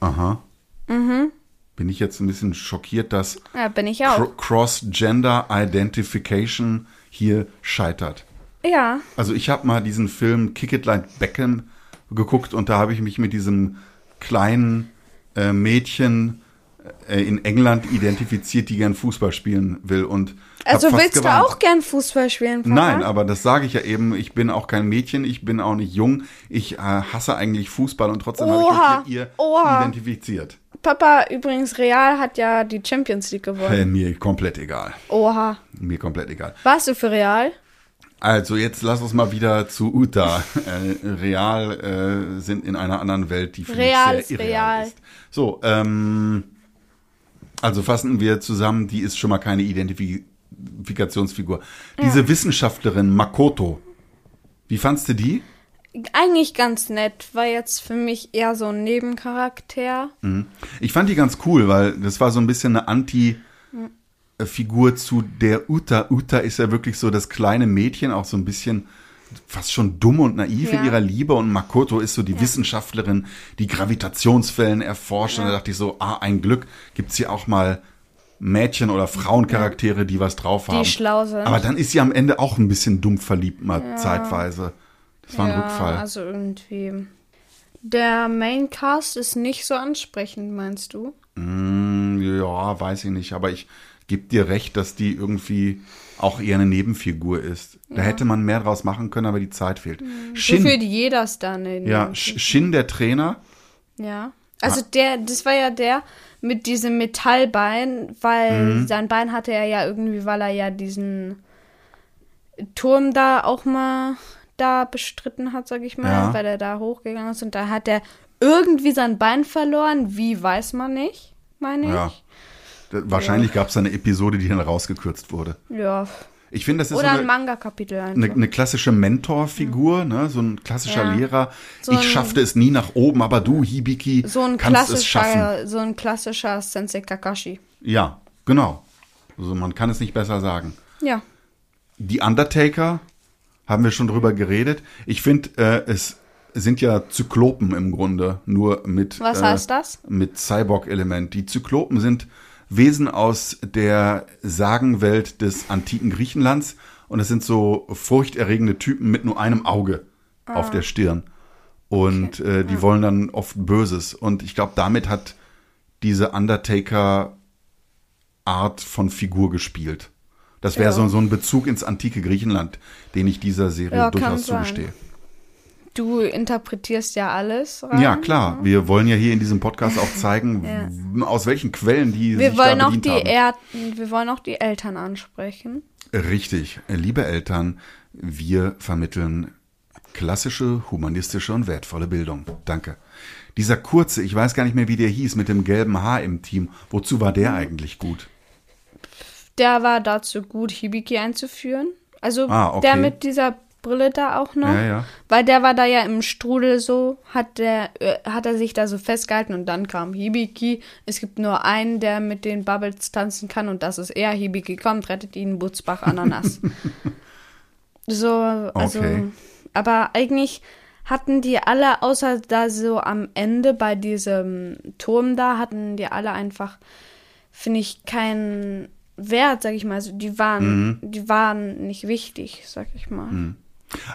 Aha. Bin ich jetzt ein bisschen schockiert, dass Ja, bin ich auch. Cross-Gender Identification hier scheitert. Ja. Also ich habe mal diesen Film Kick It Like Beckham geguckt und da habe ich mich mit diesem kleinen äh, Mädchen in England identifiziert, die gern Fußball spielen will und Also willst geweint. du auch gern Fußball spielen, Papa? Nein, aber das sage ich ja eben. Ich bin auch kein Mädchen, ich bin auch nicht jung. Ich äh, hasse eigentlich Fußball und trotzdem habe ich mich mit ihr oha. identifiziert. Papa, übrigens, Real hat ja die Champions League gewonnen. Äh, mir komplett egal. Oha. Mir komplett egal. Warst du für Real? Also jetzt lass uns mal wieder zu Uta. Äh, Real äh, sind in einer anderen Welt, die für Real mich ist sehr irreal real. ist. So, ähm, also fassen wir zusammen, die ist schon mal keine Identifikationsfigur. Diese Wissenschaftlerin Makoto, wie fandst du die? Eigentlich ganz nett. War jetzt für mich eher so ein Nebencharakter. Ich fand die ganz cool, weil das war so ein bisschen eine Anti-Figur zu der Uta. Uta ist ja wirklich so das kleine Mädchen, auch so ein bisschen fast schon dumm und naiv in Ja. ihrer Liebe und Makoto ist so die Wissenschaftlerin, die Gravitationswellen erforscht und da dachte ich so, ah, ein Glück gibt's hier auch mal Mädchen- oder Frauencharaktere, die was drauf haben. schlau sind. Aber dann ist sie am Ende auch ein bisschen dumm verliebt mal zeitweise. Das war ein ja, Rückfall. also irgendwie. Der Maincast ist nicht so ansprechend, meinst du? Mm, ja, weiß ich nicht, aber ich gebe dir recht, dass die irgendwie auch eher eine Nebenfigur ist. Da hätte man mehr draus machen können, aber die Zeit fehlt. So Shin, fühlt jeder Star in ja, Shin, der Trainer, Ja. Ah. Also der, das war ja der mit diesem Metallbein, weil Mhm. sein Bein hatte er ja irgendwie, weil er ja diesen Turm da auch mal da bestritten hat, sag ich mal, Ja. weil er da hochgegangen ist und da hat er irgendwie sein Bein verloren. Wie weiß man nicht, meine Ja. ich. Da- wahrscheinlich gab es eine Episode, die dann rausgekürzt wurde. Ja. Ich finde, das ist Oder so ein eine, Manga-Kapitel einfach. eine, eine klassische Mentorfigur, ne? so ein klassischer Ja. Lehrer. So ich ein- schaffte es nie nach oben, aber du, Hibiki, so ein kannst es schaffen. klassischer, so ein klassischer Sensei Kakashi. Ja, genau. Also man kann es nicht besser sagen. Ja. Die Undertaker haben wir schon drüber geredet. Ich finde, äh, es sind ja Zyklopen im Grunde, nur mit Was äh, heißt das? mit Cyborg-Element. Die Zyklopen sind Wesen aus der Sagenwelt des antiken Griechenlands und es sind so furchterregende Typen mit nur einem Auge Ah. auf der Stirn. Und äh, die wollen dann oft Böses. Und ich glaube, damit hat diese Undertaker Art von Figur gespielt. Das wäre Ja. so, so ein Bezug ins antike Griechenland, den ich dieser Serie Ja, durchaus sein. Du interpretierst ja alles. Rein. Ja, klar. Wir wollen ja hier in diesem Podcast auch zeigen, *laughs* Ja. aus welchen Quellen die Wir sich wollen da auch die haben. er wir wollen auch die Eltern ansprechen. Richtig. Liebe Eltern, wir vermitteln klassische, humanistische und wertvolle Bildung. Danke. Dieser kurze, ich weiß gar nicht mehr, wie der hieß, mit dem gelben Haar im Team. Wozu war der eigentlich gut? Der war dazu gut, Hibiki einzuführen. Also Ah, okay. der mit dieser Brille da auch noch. Ja, ja. Weil der war da ja im Strudel so, hat der, äh, hat er sich da so festgehalten und dann kam Hibiki. Es gibt nur einen, der mit den Bubbles tanzen kann und das ist er. Hibiki kommt, rettet ihn, Butzbach, Ananas. *laughs* so, also, Okay. aber eigentlich hatten die alle, außer da so am Ende bei diesem Turm da, hatten die alle einfach, finde ich, keinen Wert, sag ich mal. Also die waren, die waren nicht wichtig, sag ich mal.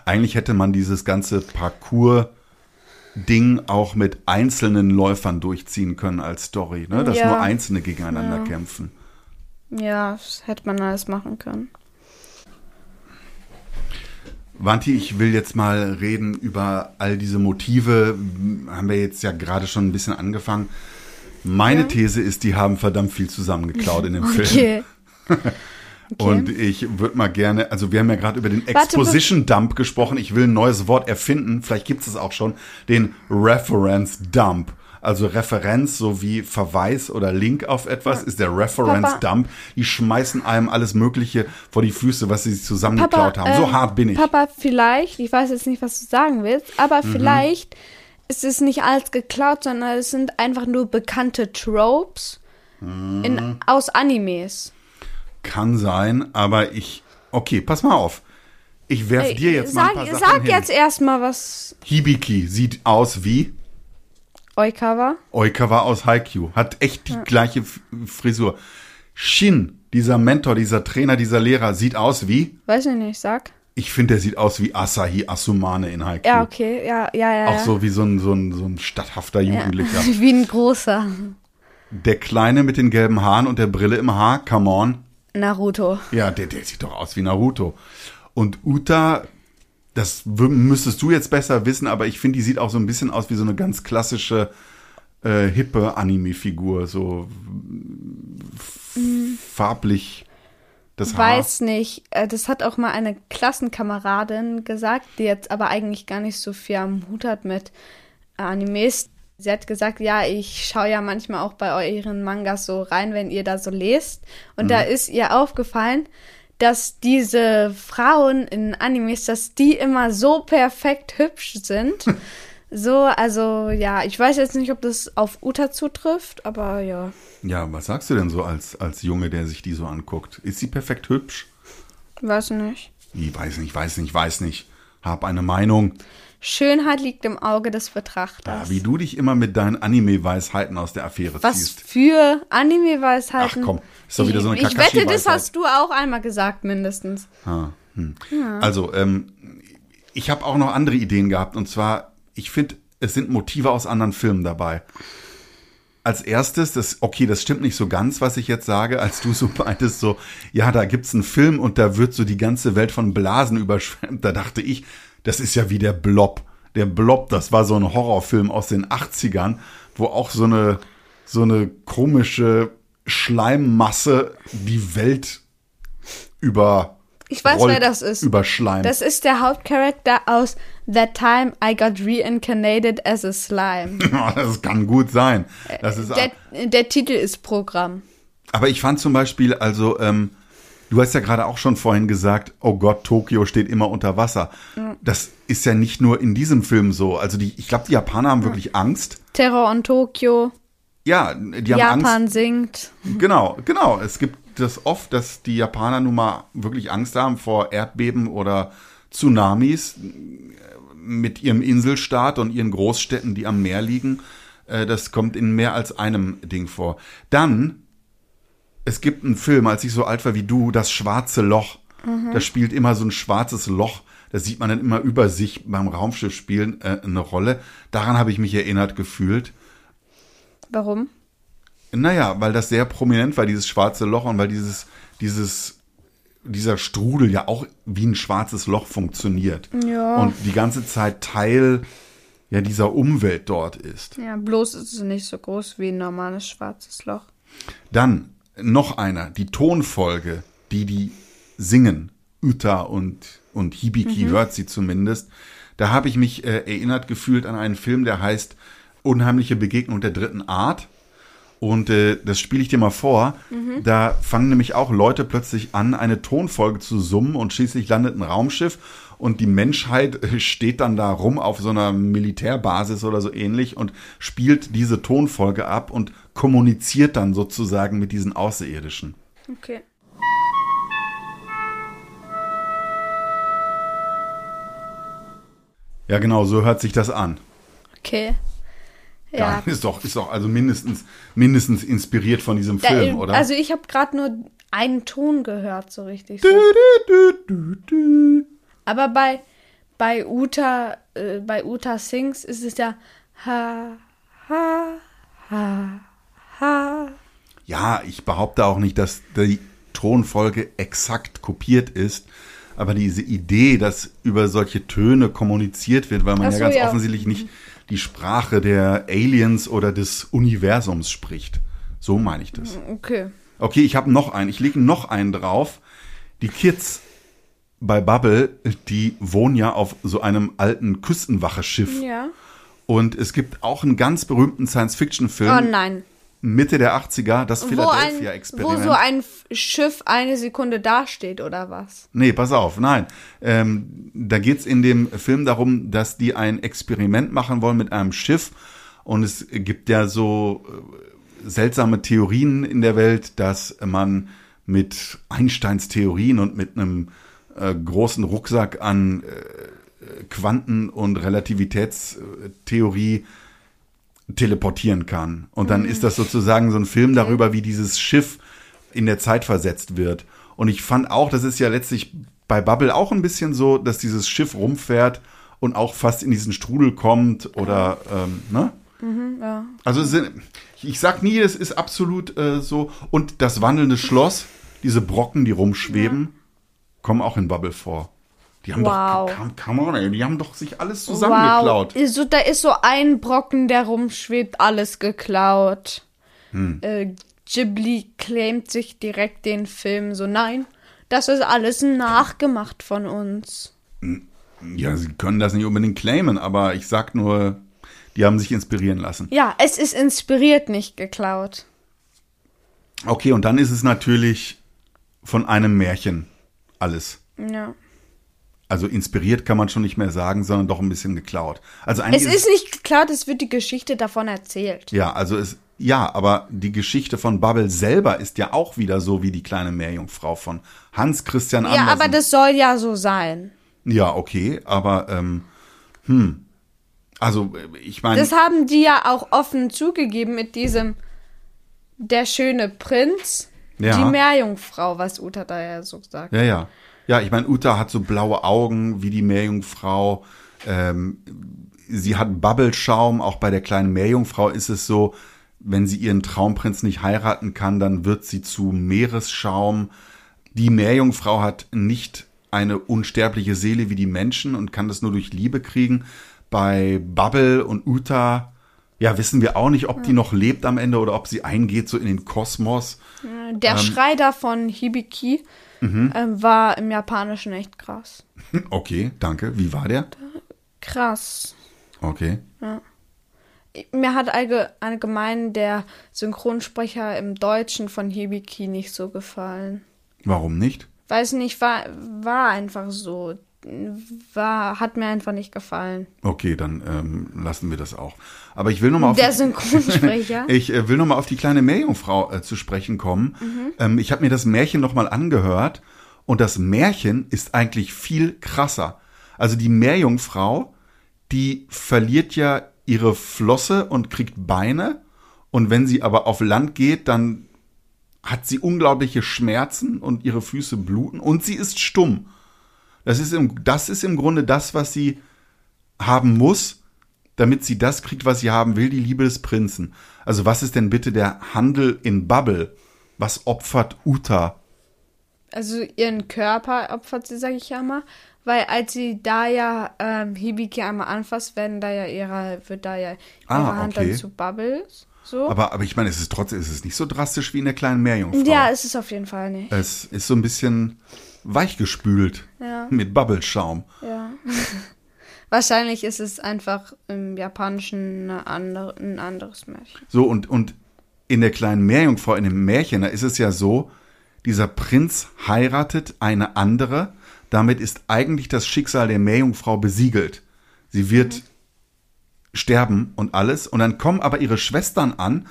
Eigentlich hätte man dieses ganze Parcours-Ding auch mit einzelnen Läufern durchziehen können als Story, ne? dass Ja. nur Einzelne gegeneinander Ja. kämpfen. Ja, das hätte man alles machen können. Wanti, ich will jetzt mal reden über all diese Motive. Haben wir jetzt ja gerade schon ein bisschen angefangen. Meine These ist, die haben verdammt viel zusammengeklaut in dem *laughs* Film. *laughs* Okay. Und ich würde mal gerne, also wir haben ja gerade über den Exposition Dump gesprochen. Ich will ein neues Wort erfinden. Vielleicht gibt es auch schon. Den Reference Dump. Also Referenz sowie Verweis oder Link auf etwas ist der Reference Papa. Dump. Die schmeißen einem alles Mögliche vor die Füße, was sie sich zusammengeklaut haben. So ähm, hart bin ich. Papa, vielleicht, ich weiß jetzt nicht, was du sagen willst, aber Mhm. vielleicht ist es nicht alles geklaut, sondern es sind einfach nur bekannte Tropes Mhm. in, aus Animes. Kann sein, aber ich. Okay, pass mal auf. Ich werf Ey, dir jetzt mal ein sag paar Sachen sag hin. jetzt erstmal, was Hibiki sieht aus wie Oikawa. Oikawa aus Haikyuu. Hat echt die gleiche F- Frisur. Shin, dieser Mentor, dieser Trainer, dieser Lehrer, sieht aus wie. Weiß ich nicht, sag. Ich finde, der sieht aus wie Asahi Asumane in Haikyuu. Ja, okay, ja, ja, ja. Auch ja. so wie so ein, so ein, so ein statthafter Jugendlicher. *laughs* Wie ein großer Der Kleine mit den gelben Haaren und der Brille im Haar, come on. Naruto. Ja, der, der sieht doch aus wie Naruto. Und Uta, das müsstest du jetzt besser wissen, aber ich finde, die sieht auch so ein bisschen aus wie so eine ganz klassische, äh, hippe Anime-Figur. So f- farblich das Haar. Weiß nicht. Äh, Das hat auch mal eine Klassenkameradin gesagt, die jetzt aber eigentlich gar nicht so viel am Hut hat mit Animes. Sie hat gesagt, ja, ich schaue ja manchmal auch bei euren Mangas so rein, wenn ihr da so lest. Und da ist ihr aufgefallen, dass diese Frauen in Animes, dass die immer so perfekt hübsch sind. *laughs* so, also ja, ich weiß jetzt nicht, ob das auf Uta zutrifft, aber ja. Ja, was sagst du denn so als, als Junge, der sich die so anguckt? Ist sie perfekt hübsch? Weiß nicht. Ich weiß nicht, weiß nicht, weiß nicht. Hab eine Meinung. Schönheit liegt im Auge des Betrachters. Ja, wie du dich immer mit deinen Anime-Weisheiten aus der Affäre Was ziehst. für Anime-Weisheiten. Ach komm, ist doch wieder so eine Ich, ich wette, das hast du auch einmal gesagt, mindestens. Ah, hm. Also, ähm, ich habe auch noch andere Ideen gehabt. Und zwar, ich finde, es sind Motive aus anderen Filmen dabei. Als erstes, das, okay, das stimmt nicht so ganz, was ich jetzt sage, als du so *laughs* meintest, so, ja, da gibt's einen Film und da wird so die ganze Welt von Blasen überschwemmt. Da dachte ich, das ist ja wie der Blob. Der Blob, das war so ein Horrorfilm aus den 80ern, wo auch so eine, so eine komische Schleimmasse die Welt über Ich weiß, wer das ist. Überschleimt. Das ist der Hauptcharakter aus That Time I Got Reincarnated as a Slime. *laughs* das kann gut sein. Das ist, der, der Titel ist Programm. aber ich fand zum Beispiel, also, ähm, du hast ja gerade auch schon vorhin gesagt, oh Gott, Tokio steht immer unter Wasser. Das ist ja nicht nur in diesem Film so. Also die, ich glaube, die Japaner haben wirklich Angst. Terror on Tokyo. Ja, die haben Angst. Japan singt. Genau, genau. Es gibt das oft, dass die Japaner nun mal wirklich Angst haben vor Erdbeben oder Tsunamis mit ihrem Inselstaat und ihren Großstädten, die am Meer liegen. Äh, Das kommt in mehr als einem Ding vor. Dann, es gibt einen Film, als ich so alt war wie du, Das Schwarze Loch. Da spielt immer so ein schwarzes Loch. Das sieht man dann immer über sich beim Raumschiff spielen äh, eine Rolle. Daran habe ich mich erinnert gefühlt. Warum? Naja, weil das sehr prominent war, dieses schwarze Loch, und weil dieses, dieses, dieser Strudel ja auch wie ein schwarzes Loch funktioniert. Ja. Und die ganze Zeit Teil ja dieser Umwelt dort ist. Ja, bloß ist es nicht so groß wie ein normales schwarzes Loch. Dann noch einer, die Tonfolge, die die singen, Uta und, und Hibiki hört sie zumindest. Da habe ich mich äh, erinnert gefühlt an einen Film, der heißt Unheimliche Begegnung der dritten Art. Und äh, das spiele ich dir mal vor. Da fangen nämlich auch Leute plötzlich an, eine Tonfolge zu summen und schließlich landet ein Raumschiff und die Menschheit äh, steht dann da rum auf so einer Militärbasis oder so ähnlich und spielt diese Tonfolge ab und kommuniziert dann sozusagen mit diesen Außerirdischen. Okay. Ja, genau, so hört sich das an. Okay. Ja. *laughs* ist doch, ist doch also mindestens, mindestens inspiriert von diesem Da, Film, oder? Also ich habe gerade nur einen Ton gehört, so richtig. So. Aber bei, bei Uta, äh, bei Uta Sings ist es ja ha, ha, ha, ha. Ja, ich behaupte auch nicht, dass die Tonfolge exakt kopiert ist, aber diese Idee, dass über solche Töne kommuniziert wird, weil man Ach ja so, ganz ja. offensichtlich nicht die Sprache der Aliens oder des Universums spricht. So meine ich das. Okay. Okay, ich habe noch einen. Ich lege noch einen drauf. die Kids bei Bubble, die wohnen ja auf so einem alten Küstenwache-Schiff. Ja. Und es gibt auch einen ganz berühmten Science-Fiction-Film, Oh nein. Mitte der 80er, das Philadelphia-Experiment. wo so ein Schiff eine Sekunde dasteht oder was? Nee, pass auf, nein. Ähm, da geht's in dem Film darum, dass die ein Experiment machen wollen mit einem Schiff. Und es gibt ja so äh, seltsame Theorien in der Welt, dass man mit Einsteins Theorien und mit einem äh, großen Rucksack an äh, Quanten- und Relativitätstheorie teleportieren kann. Und dann ist das sozusagen so ein Film darüber, wie dieses Schiff in der Zeit versetzt wird. Und ich fand auch, das ist ja letztlich bei Bubble auch ein bisschen so, dass dieses Schiff rumfährt und auch fast in diesen Strudel kommt oder, ähm, ne? Ja. Also ich sag nie, es ist absolut äh, so. Und das wandelnde Schloss, diese Brocken, die rumschweben, kommen auch in Bubble vor. Die haben Wow. doch, come, come on, ey, die haben doch sich alles zusammengeklaut. Wow. So, da ist so ein Brocken, der rumschwebt, alles geklaut. Hm. Äh, Ghibli claimt sich direkt den Film so, nein, das ist alles nachgemacht von uns. Ja, sie können das nicht unbedingt claimen, aber ich sag nur, die haben sich inspirieren lassen. Ja, es ist inspiriert, nicht geklaut. Okay, und dann ist es natürlich von einem Märchen alles. Ja. Also inspiriert kann man schon nicht mehr sagen, sondern doch ein bisschen geklaut. Also Es eigentlich ist nicht geklaut, es wird die Geschichte davon erzählt. ja, also es ja, aber die Geschichte von Bubble selber ist ja auch wieder so wie die kleine Meerjungfrau von Hans Christian Andersen. Ja, aber das soll ja so sein. ja, okay, aber ähm, hm, also ich meine, Das haben die ja auch offen zugegeben mit diesem Der schöne Prinz, Ja. die Meerjungfrau, was Uta da ja so sagt. Ja, ja. Ja, ich meine, Uta hat so blaue Augen wie die Meerjungfrau. Ähm, sie hat Bubbelschaum. Auch bei der kleinen Meerjungfrau ist es so, wenn sie ihren Traumprinz nicht heiraten kann, dann wird sie zu Meeresschaum. Die Meerjungfrau hat nicht eine unsterbliche Seele wie die Menschen und kann das nur durch Liebe kriegen. Bei Bubble und Uta, ja, wissen wir auch nicht, ob die noch lebt am Ende oder ob sie eingeht so in den Kosmos. Der Schrei da von Hibiki Mhm. ähm, war im Japanischen echt krass. *laughs* Okay, danke. Wie war der? Krass. Okay. Mir hat allge allgemein der Synchronsprecher im Deutschen von Hibiki nicht so gefallen. Warum nicht? Weiß nicht, war, war einfach so. War, hat mir einfach nicht gefallen. Okay, dann ähm, lassen wir das auch. Aber ich will noch mal auf Der die, Synchronsprecher. *laughs* ich äh, will noch mal auf die kleine Meerjungfrau äh, zu sprechen kommen. Ähm, ich habe mir das Märchen noch mal angehört und das Märchen ist eigentlich viel krasser. Also die Meerjungfrau, die verliert ja ihre Flosse und kriegt Beine und wenn sie aber auf Land geht, dann hat sie unglaubliche Schmerzen und ihre Füße bluten und sie ist stumm. Das ist im, das ist im Grunde das, was sie haben muss, damit sie das kriegt, was sie haben will, die Liebe des Prinzen. Also was ist denn bitte der Handel in Bubble? Was opfert Uta? also ihren Körper opfert sie, sag ich ja mal. Weil als sie da ja ähm, Hibiki einmal anfasst, werden da ja ihre, wird da ja ihre Ah, Hand okay. dann zu Bubbles. So. Aber, aber ich meine, es ist trotzdem, es ist nicht so drastisch wie in der kleinen Meerjungfrau. ja, ist es auf jeden Fall nicht. Es ist so ein bisschen weichgespült Ja. mit Bubbelschaum. Ja. *laughs* Wahrscheinlich ist es einfach im Japanischen andere, ein anderes Märchen. So, und, und in der kleinen Meerjungfrau, in dem Märchen, da ist es ja so, dieser Prinz heiratet eine andere, damit ist eigentlich das Schicksal der Meerjungfrau besiegelt. Sie wird sterben und alles, und dann kommen aber ihre Schwestern an,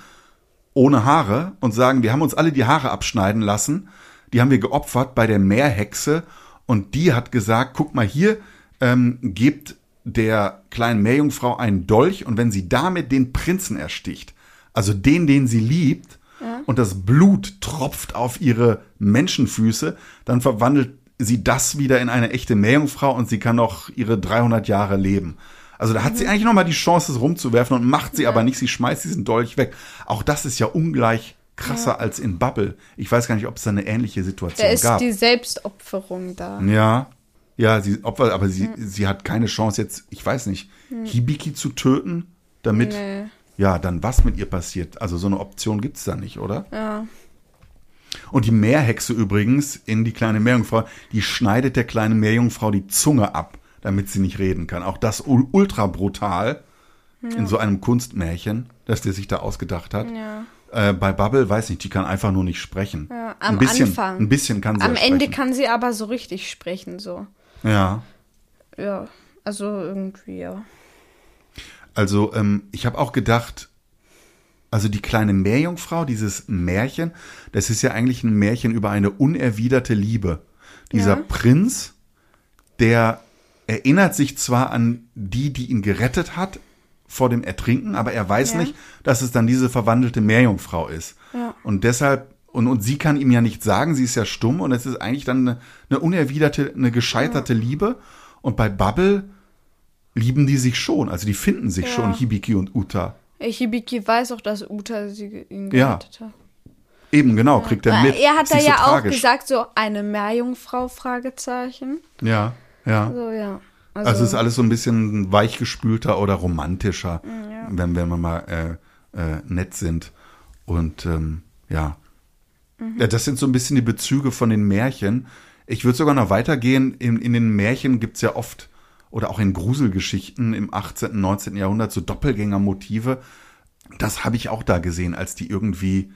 ohne Haare, und sagen, wir haben uns alle die Haare abschneiden lassen, die haben wir geopfert bei der Meerhexe, und die hat gesagt, guck mal hier, ähm, gebt der kleinen Meerjungfrau einen Dolch und wenn sie damit den Prinzen ersticht, also den, den sie liebt, und das Blut tropft auf ihre Menschenfüße, dann verwandelt sie das wieder in eine echte Meerjungfrau und sie kann noch ihre 300 Jahre leben. Also da hat sie eigentlich noch mal die Chance, es rumzuwerfen und macht sie aber nicht. Sie schmeißt diesen Dolch weg. Auch das ist ja ungleich krasser als in Bubble. Ich weiß gar nicht, ob es da eine ähnliche Situation Da ist gab. die Selbstopferung da. Ja, ja, sie Opfer, aber sie, sie hat keine Chance jetzt, ich weiß nicht, Hibiki zu töten, damit, Nee. ja, dann was mit ihr passiert. Also so eine Option gibt's da nicht, oder? Ja. Und die Meerhexe übrigens in die kleine Meerjungfrau, die schneidet der kleinen Meerjungfrau die Zunge ab, damit sie nicht reden kann. Auch das ul- ultra brutal in so einem Kunstmärchen, das der sich da ausgedacht hat. Ja. Äh, bei Bubble weiß nicht, die kann einfach nur nicht sprechen. Ja, am ein bisschen, Anfang. Ein bisschen kann sie Am ja Ende kann sie aber so richtig sprechen, so. Ja. Ja, also irgendwie, ja. Also ähm, ich habe auch gedacht, also die kleine Meerjungfrau, dieses Märchen, das ist ja eigentlich ein Märchen über eine unerwiderte Liebe. Dieser Ja. Prinz, der erinnert sich zwar an die, die ihn gerettet hat vor dem Ertrinken, aber er weiß Ja. nicht, dass es dann diese verwandelte Meerjungfrau ist. Ja. Und deshalb, und, und sie kann ihm ja nicht sagen, sie ist ja stumm und es ist eigentlich dann eine, eine unerwiderte, eine gescheiterte Liebe. Und bei Bubble lieben die sich schon, also die finden sich Ja. schon, Hibiki und Uta. Hibiki weiß auch, dass Uta sie ihn Ja. gerettet hat. Eben, genau, kriegt er mit. Er hat da ist so ja auch tragisch. gesagt, so eine Meerjungfrau, Fragezeichen. Ja, ja. So, ja. Also, es ist alles so ein bisschen weichgespülter oder romantischer, wenn, wenn wir mal äh, äh, nett sind. Und ähm, ja. ja, das sind so ein bisschen die Bezüge von den Märchen. Ich würde sogar noch weitergehen. In, in den Märchen gibt's ja oft, oder auch in Gruselgeschichten im 18., 19. Jahrhundert, so Doppelgängermotive. Das habe ich auch da gesehen, als die irgendwie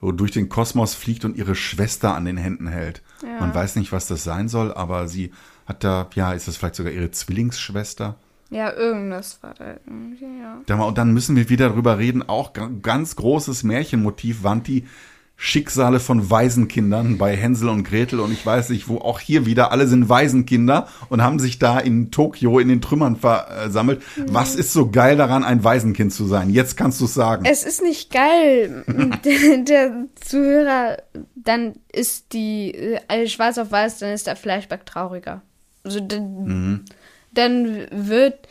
so durch den Kosmos fliegt und ihre Schwester an den Händen hält. Man weiß nicht, was das sein soll, aber sie hat da, ja, ist das vielleicht sogar ihre Zwillingsschwester? Ja, irgendwas war da irgendwie, ja. Und dann müssen wir wieder drüber reden, auch ga- ganz großes Märchenmotiv waren die Schicksale von Waisenkindern bei Hänsel und Gretel und ich weiß nicht, wo auch hier wieder, alle sind Waisenkinder und haben sich da in Tokio in den Trümmern versammelt. Was ist so geil daran, ein Waisenkind zu sein? Jetzt kannst du es sagen. Es ist nicht geil. *laughs* der, der Zuhörer, dann ist die, äh, alle schwarz auf weiß, dann ist der Flashback trauriger. Also dann, Mhm. dann wird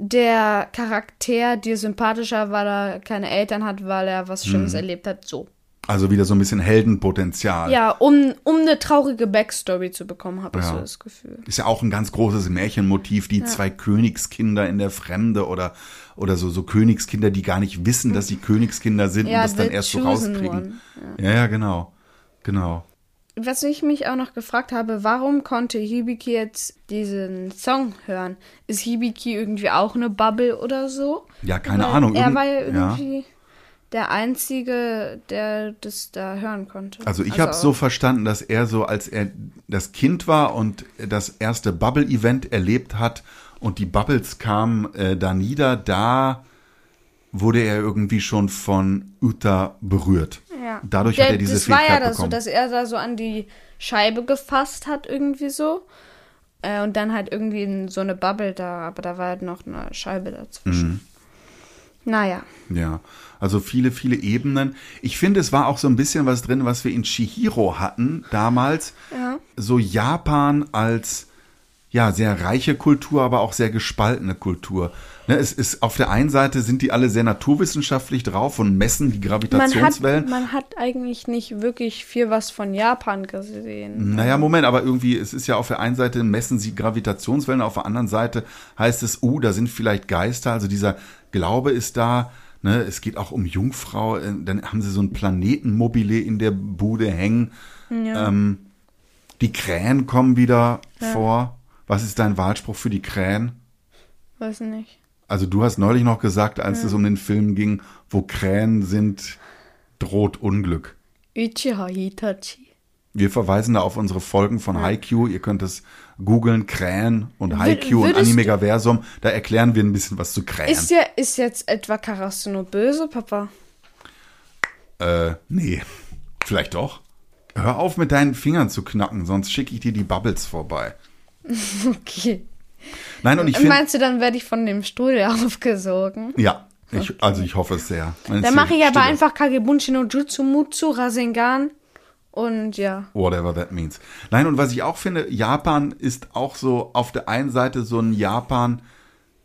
der Charakter dir sympathischer, weil er keine Eltern hat, weil er was Schlimmes Mhm. erlebt hat. So. Also wieder so ein bisschen Heldenpotenzial. Ja, um, um eine traurige Backstory zu bekommen, habe ich Ja. so das Gefühl. Ist ja auch ein ganz großes Märchenmotiv, die zwei Königskinder in der Fremde oder, oder so, so Königskinder, die gar nicht wissen, dass sie Königskinder sind Ja, und das dann erst so rauskriegen. Ja, ja, genau. Genau. Was ich mich auch noch gefragt habe, warum konnte Hibiki jetzt diesen Song hören? Ist Hibiki irgendwie auch eine Bubble oder so? Ja, keine Weil Ahnung. Er war ja ja. irgendwie der Einzige, der das da hören konnte. Also ich habe so verstanden, dass er so, als er das Kind war und das erste Bubble-Event erlebt hat und die Bubbles kamen äh, da nieder, da wurde er irgendwie schon von Uta berührt. Ja. Dadurch Der, hat er diese Das war Fähigkeit ja das so, bekommen. dass er da so an die Scheibe gefasst hat, irgendwie so. Äh, und dann halt irgendwie in so eine Bubble da, aber da war halt noch eine Scheibe dazwischen. Mhm. Naja. Ja, also viele, viele Ebenen. Ich finde, es war auch so ein bisschen was drin, was wir in Chihiro hatten damals. Ja. So Japan als ja sehr reiche Kultur, aber auch sehr gespaltene Kultur. Ne, es ist auf der einen Seite sind die alle sehr naturwissenschaftlich drauf und messen die Man hat, Gravitationswellen. man hat eigentlich nicht wirklich viel was von Japan gesehen. Naja, Moment, aber irgendwie, es ist ja auf der einen Seite messen sie Gravitationswellen, auf der anderen Seite heißt es, oh, da sind vielleicht Geister, also dieser Glaube ist da, ne, es geht auch um Jungfrau, äh, dann haben sie so ein Planetenmobile in der Bude hängen. Ähm, die Krähen kommen wieder vor. Was ist dein Wahlspruch für die Krähen? Weiß nicht. Also du hast neulich noch gesagt, als es um den Film ging, wo Krähen sind, droht Unglück. Uchiha Hitachi. Wir verweisen da auf unsere Folgen von Haikyuu. Ihr könnt es googeln, Krähen und Wür- Haikyuu und würdest du- Animegaversum. Da erklären wir ein bisschen was zu Krähen. Ist, ja, ist jetzt etwa Karasuno böse, Papa? äh, nee, vielleicht doch. Hör auf mit deinen Fingern zu knacken, sonst schicke ich dir die Bubbles vorbei. *laughs* Okay. Nein, und ich finde, Meinst du, dann werde ich von dem Stuhl *laughs* aufgesogen? ja, ich, also ich hoffe es sehr. Dann mache ich aber einfach Kagebunshi no Jutsu Mutsu Rasengan und ja. Whatever that means. Nein, und was ich auch finde, Japan ist auch so auf der einen Seite so ein Japan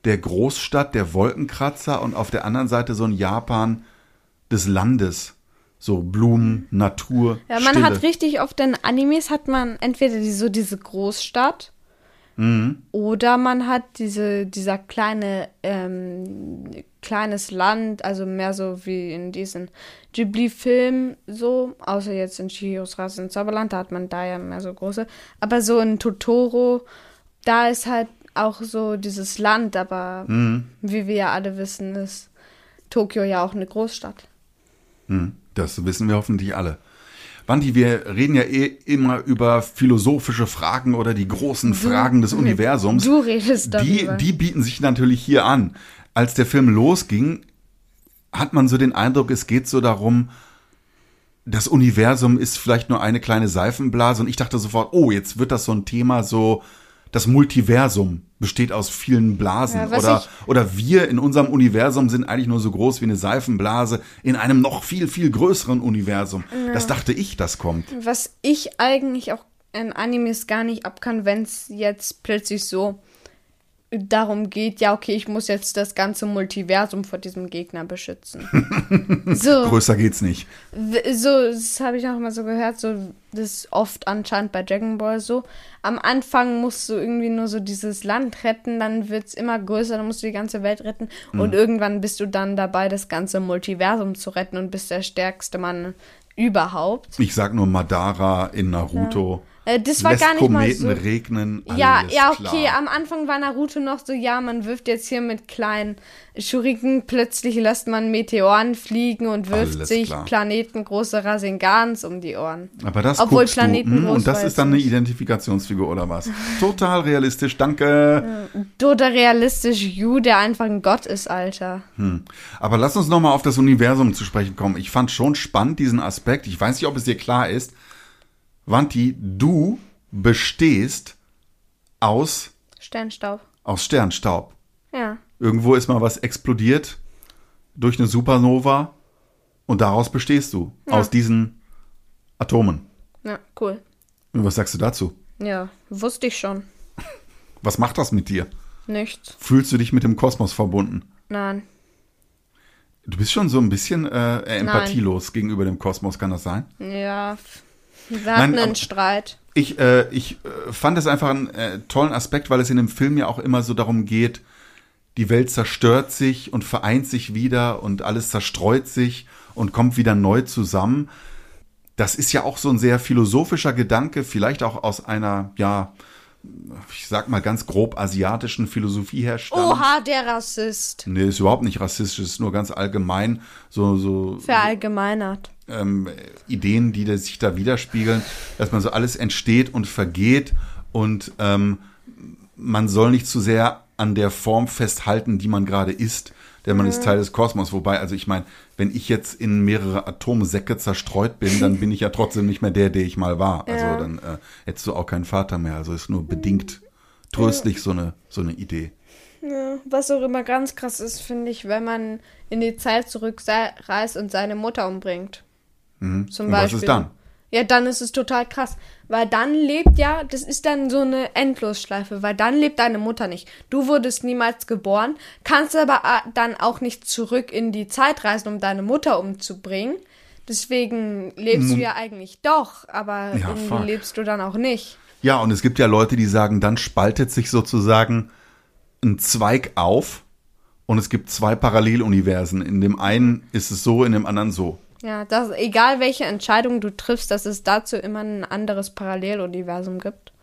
der Großstadt, der Wolkenkratzer und auf der anderen Seite so ein Japan des Landes. So Blumen, Natur, Ja, man Stille. hat richtig auf den Animes hat man entweder die, so diese Großstadt Mhm. oder man hat diese dieser kleine ähm, kleines Land, also mehr so wie in diesen Ghibli-Filmen so, außer jetzt in Chihiros Reise ins Zauberland, da hat man da ja mehr so große, aber so in Totoro, da ist halt auch so dieses Land, aber Mhm. wie wir ja alle wissen, ist Tokio ja auch eine Großstadt. Hm, Das wissen wir hoffentlich alle. Wandi, wir reden ja eh immer über philosophische Fragen oder die großen Fragen des Universums. Du redest die, darüber. die bieten sich natürlich hier an. Als der Film losging, hat man so den Eindruck, es geht so darum, das Universum ist vielleicht nur eine kleine Seifenblase und ich dachte sofort, oh, jetzt wird das so ein Thema so, das Multiversum besteht aus vielen Blasen Ja, oder, oder wir in unserem Universum sind eigentlich nur so groß wie eine Seifenblase in einem noch viel, viel größeren Universum. Das dachte ich, das kommt. Was ich eigentlich auch in Animes gar nicht ab kann, wenn es jetzt plötzlich so darum geht, ja, okay, ich muss jetzt das ganze Multiversum vor diesem Gegner beschützen. *laughs* so, Größer geht's nicht. so, das habe ich auch immer so gehört, so, das ist oft anscheinend bei Dragon Ball so. Am Anfang musst du irgendwie nur so dieses Land retten, dann wird's immer größer, dann musst du die ganze Welt retten und irgendwann bist du dann dabei, das ganze Multiversum zu retten und bist der stärkste Mann überhaupt. Ich sag nur Madara in Naruto. Äh, das war Lässt gar nicht mal Kometen so. regnen. Ja, ja, okay. Klar. Am Anfang war Naruto noch so, ja, man wirft jetzt hier mit kleinen Schuriken, plötzlich lässt man Meteoren fliegen und wirft Alles sich klar. planetengroße Rasengans um die Ohren. Aber das Obwohl Planeten du. hm, Und das ist dann eine. Identifikationsfigur oder was? Total realistisch, danke. Oder realistisch Yu, der einfach ein Gott ist, Alter. Aber lass uns nochmal auf das Universum zu sprechen kommen. Ich fand schon spannend diesen Aspekt. Ich weiß nicht, ob es dir klar ist. Wanti, du bestehst aus, Sternstaub. aus Sternstaub. Ja. Irgendwo ist mal was explodiert durch eine Supernova und daraus bestehst du. Aus diesen Atomen. Ja, cool. Und was sagst du dazu? Ja, wusste ich schon. *laughs* Was macht das mit dir? Nichts. Fühlst du dich mit dem Kosmos verbunden? Nein. Du bist schon so ein bisschen äh, empathielos gegenüber dem Kosmos, kann das sein? Ja. Wir Nein, hatten einen aber- Streit. Ich, äh, ich äh, fand es einfach einen äh, tollen Aspekt, weil es in dem Film ja auch immer so darum geht, die Welt zerstört sich und vereint sich wieder und alles zerstreut sich und kommt wieder neu zusammen. Das ist ja auch so ein sehr philosophischer Gedanke, vielleicht auch aus einer, ja, ich sag mal ganz grob asiatischen Philosophie herstammend. Oha, der Rassist. Nee, ist überhaupt nicht rassistisch, ist nur ganz allgemein so, so Verallgemeinert. Ähm, Ideen, die sich da widerspiegeln, dass man so alles entsteht und vergeht und ähm, man soll nicht zu sehr an der Form festhalten, die man gerade ist, denn man ist Teil des Kosmos. Wobei, also ich meine, wenn ich jetzt in mehrere Atomsäcke zerstreut bin, dann bin ich ja trotzdem nicht mehr der, der ich mal war. Also Ja. dann äh, hättest du auch keinen Vater mehr. Also ist nur bedingt tröstlich so eine so eine Idee. Ja, was auch immer ganz krass ist, finde ich, wenn man in die Zeit zurückreist und seine Mutter umbringt. Mhm. Zum und Beispiel. was ist dann? Ja, dann ist es total krass. Weil dann lebt ja, das ist dann so eine Endlosschleife, weil dann lebt deine Mutter nicht. Du wurdest niemals geboren, kannst aber äh, dann auch nicht zurück in die Zeit reisen, um deine Mutter umzubringen. Deswegen lebst du ja eigentlich doch, aber Ja, irgendwie fuck. lebst du dann auch nicht. Ja, und es gibt ja Leute, die sagen, dann spaltet sich sozusagen ein Zweig auf und es gibt zwei Paralleluniversen. In dem einen ist es so, in dem anderen so. Ja, dass egal welche Entscheidung du triffst, dass es dazu immer ein anderes Paralleluniversum gibt.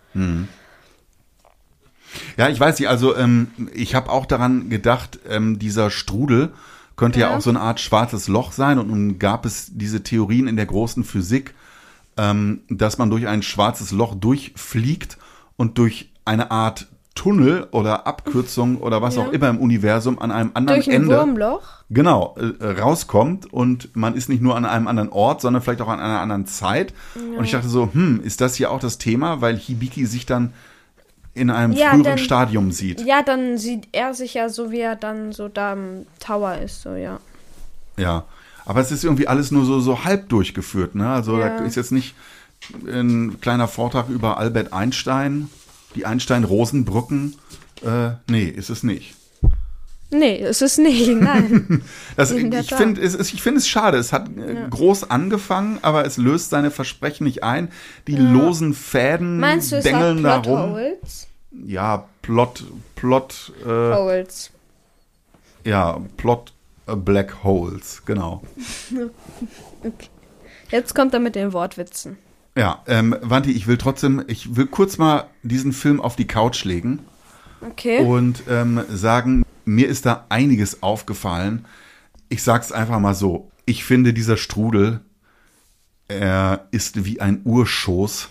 Ja, ich weiß nicht, also ähm, ich habe auch daran gedacht, ähm, dieser Strudel könnte ja. Ja. auch so eine Art schwarzes Loch sein und nun gab es diese Theorien in der großen Physik, ähm, dass man durch ein schwarzes Loch durchfliegt und durch eine Art Tunnel oder Abkürzung oder was Ja. auch immer im Universum an einem anderen Durch ein Ende Wurmloch. genau äh, rauskommt und man ist nicht nur an einem anderen Ort, sondern vielleicht auch an einer anderen Zeit. Und ich dachte so, hm, ist das hier auch das Thema, weil Hibiki sich dann in einem Ja, früheren dann- Stadium sieht. Ja, dann sieht er sich ja so, wie er dann so da im Tower ist, so ja. Ja, aber es ist irgendwie alles nur so, so halb durchgeführt. Ne? Also Ja. da ist jetzt nicht ein kleiner Vortrag über Albert Einstein, die Einstein-Rosenbrücken. Äh, nee, ist es nicht. Nee, *laughs* es ist nicht, nein. Das, ich finde es, es- ich finde es schade. Es hat äh, groß angefangen, aber es löst seine Versprechen nicht ein. Die losen Fäden Meinst du, es bengeln hat da rum. Ja, Plot, Plot. Äh, Holes. Ja, Plot äh, Black Holes, genau. *laughs* Jetzt kommt er mit den Wortwitzen. Ja, ähm, Wanti, ich will trotzdem, ich will kurz mal diesen Film auf die Couch legen Okay. und ähm, sagen, mir ist da einiges aufgefallen. Ich sag's einfach mal so. Ich finde, dieser Strudel, er ist wie ein Urschoß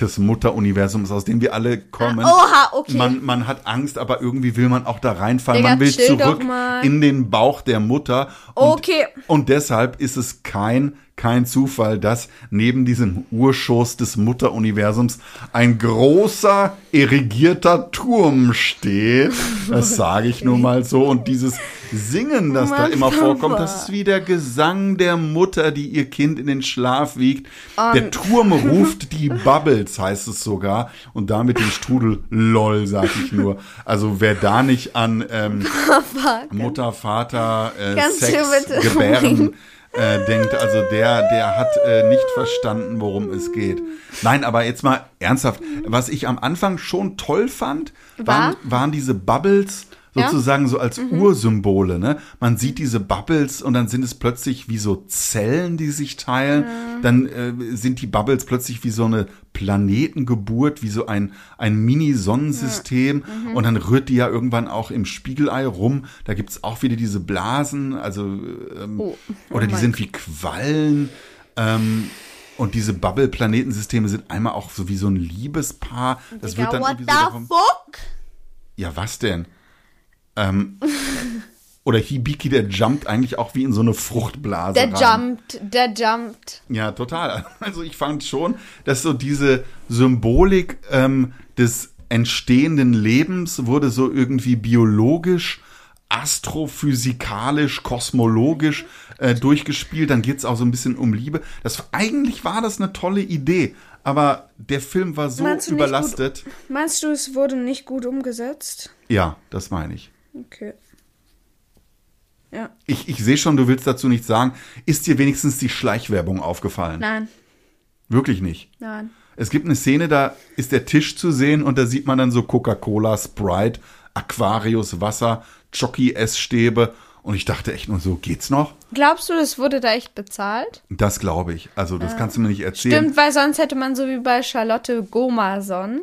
des Mutteruniversums, aus dem wir alle kommen. Oha, okay. Man, man hat Angst, aber irgendwie will man auch da reinfallen. Digga, man will zurück in den Bauch der Mutter. Und, Okay. Und deshalb ist es kein, kein Zufall, dass neben diesem Urschoß des Mutteruniversums ein großer, erigierter Turm steht. Das *laughs* sage ich nur mal so. Und dieses Singen, das da immer vorkommt, das ist wie der Gesang der Mutter, die ihr Kind in den Schlaf wiegt. Ähm. Der Turm *laughs* ruft die Bubbles, heißt es sogar. Und damit den Strudel LOL, sag ich nur. Also wer da nicht an ähm, *laughs* Mutter, Vater, äh, Kannst Sex, Gebären äh, denkt, also der, der hat äh, nicht verstanden, worum es geht. Nein, aber jetzt mal ernsthaft, was ich am Anfang schon toll fand, waren, waren diese Bubbles Ja? sozusagen so als Ursymbole. Ne? Man sieht diese Bubbles und dann sind es plötzlich wie so Zellen, die sich teilen. Dann äh, sind die Bubbles plötzlich wie so eine Planetengeburt, wie so ein, ein Mini-Sonnensystem. Und dann rührt die ja irgendwann auch im Spiegelei rum. Da gibt's auch wieder diese Blasen, also ähm, Oh. oder Oh die mein sind wie Quallen. Ähm, und diese Bubble-Planetensysteme sind einmal auch so wie so ein Liebespaar. Das Digga, wird dann what irgendwie the so fuck? ja, was denn? Ähm, *laughs* oder Hibiki, der jumpt eigentlich auch wie in so eine Fruchtblase. Der rein. jumpt, der jumpt. Ja, total. *laughs* Also ich fand schon, dass so diese Symbolik ähm, des entstehenden Lebens wurde so irgendwie biologisch, astrophysikalisch, kosmologisch äh, durchgespielt. Dann geht's auch so ein bisschen um Liebe. Das eigentlich war das eine tolle Idee, aber der Film war so Meinst überlastet. Meinst du, es wurde nicht gut umgesetzt? Ja, das meine ich. Okay. Ja. Ich, ich sehe schon, du willst dazu nichts sagen. Ist dir wenigstens die Schleichwerbung aufgefallen? Nein, Wirklich nicht. nein. Es gibt eine Szene, da ist der Tisch zu sehen und da sieht man dann so Coca-Cola, Sprite, Aquarius, Wasser, Jockey-Essstäbe. Und ich dachte echt nur so, geht's noch? Glaubst du, das wurde da echt bezahlt? Das glaube ich. Also, das kannst du mir nicht erzählen. Stimmt, weil sonst hätte man so wie bei Charlotte Gomason.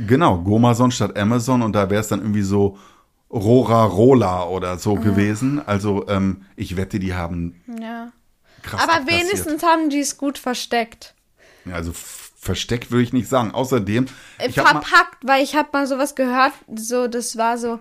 Genau, Gomazon statt Amazon und da wäre es dann irgendwie so Rora Rola oder so gewesen. Also, ähm, ich wette, die haben Ja. krass Aber abkassiert. wenigstens haben die es gut versteckt. Ja, also versteckt würde ich nicht sagen. Außerdem, Äh, verpackt, weil ich habe mal sowas gehört, so, das war so,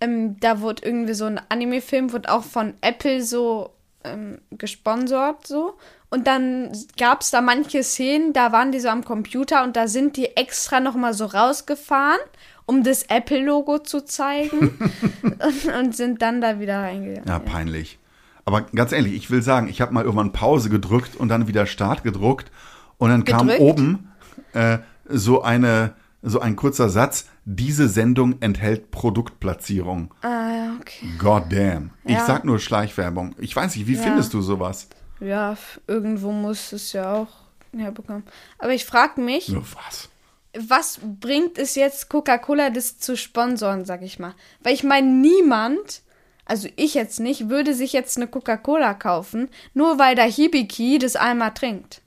ähm, da wurde irgendwie so ein Anime-Film, wurde auch von Apple so ähm, gesponsert, so. Und dann gab es da manche Szenen, da waren die so am Computer und da sind die extra nochmal so rausgefahren, um das Apple-Logo zu zeigen *laughs* und, und sind dann da wieder reingegangen. Ja, peinlich. Aber ganz ehrlich, ich will sagen, ich habe mal irgendwann Pause gedrückt und dann wieder Start gedruckt und dann kam Gedrückt? oben äh, so eine so ein kurzer Satz. Diese Sendung enthält Produktplatzierung. Ah, ja, okay. God damn. Ich Ja. sag nur Schleichwerbung. Ich weiß nicht, wie Ja. findest du sowas? Ja, irgendwo muss es ja auch herbekommen. Aber ich frage mich, Ja, was? Was bringt es jetzt Coca-Cola das zu sponsoren, sag ich mal? Weil ich meine, niemand, also ich jetzt nicht, würde sich jetzt eine Coca-Cola kaufen, nur weil der Hibiki das einmal trinkt.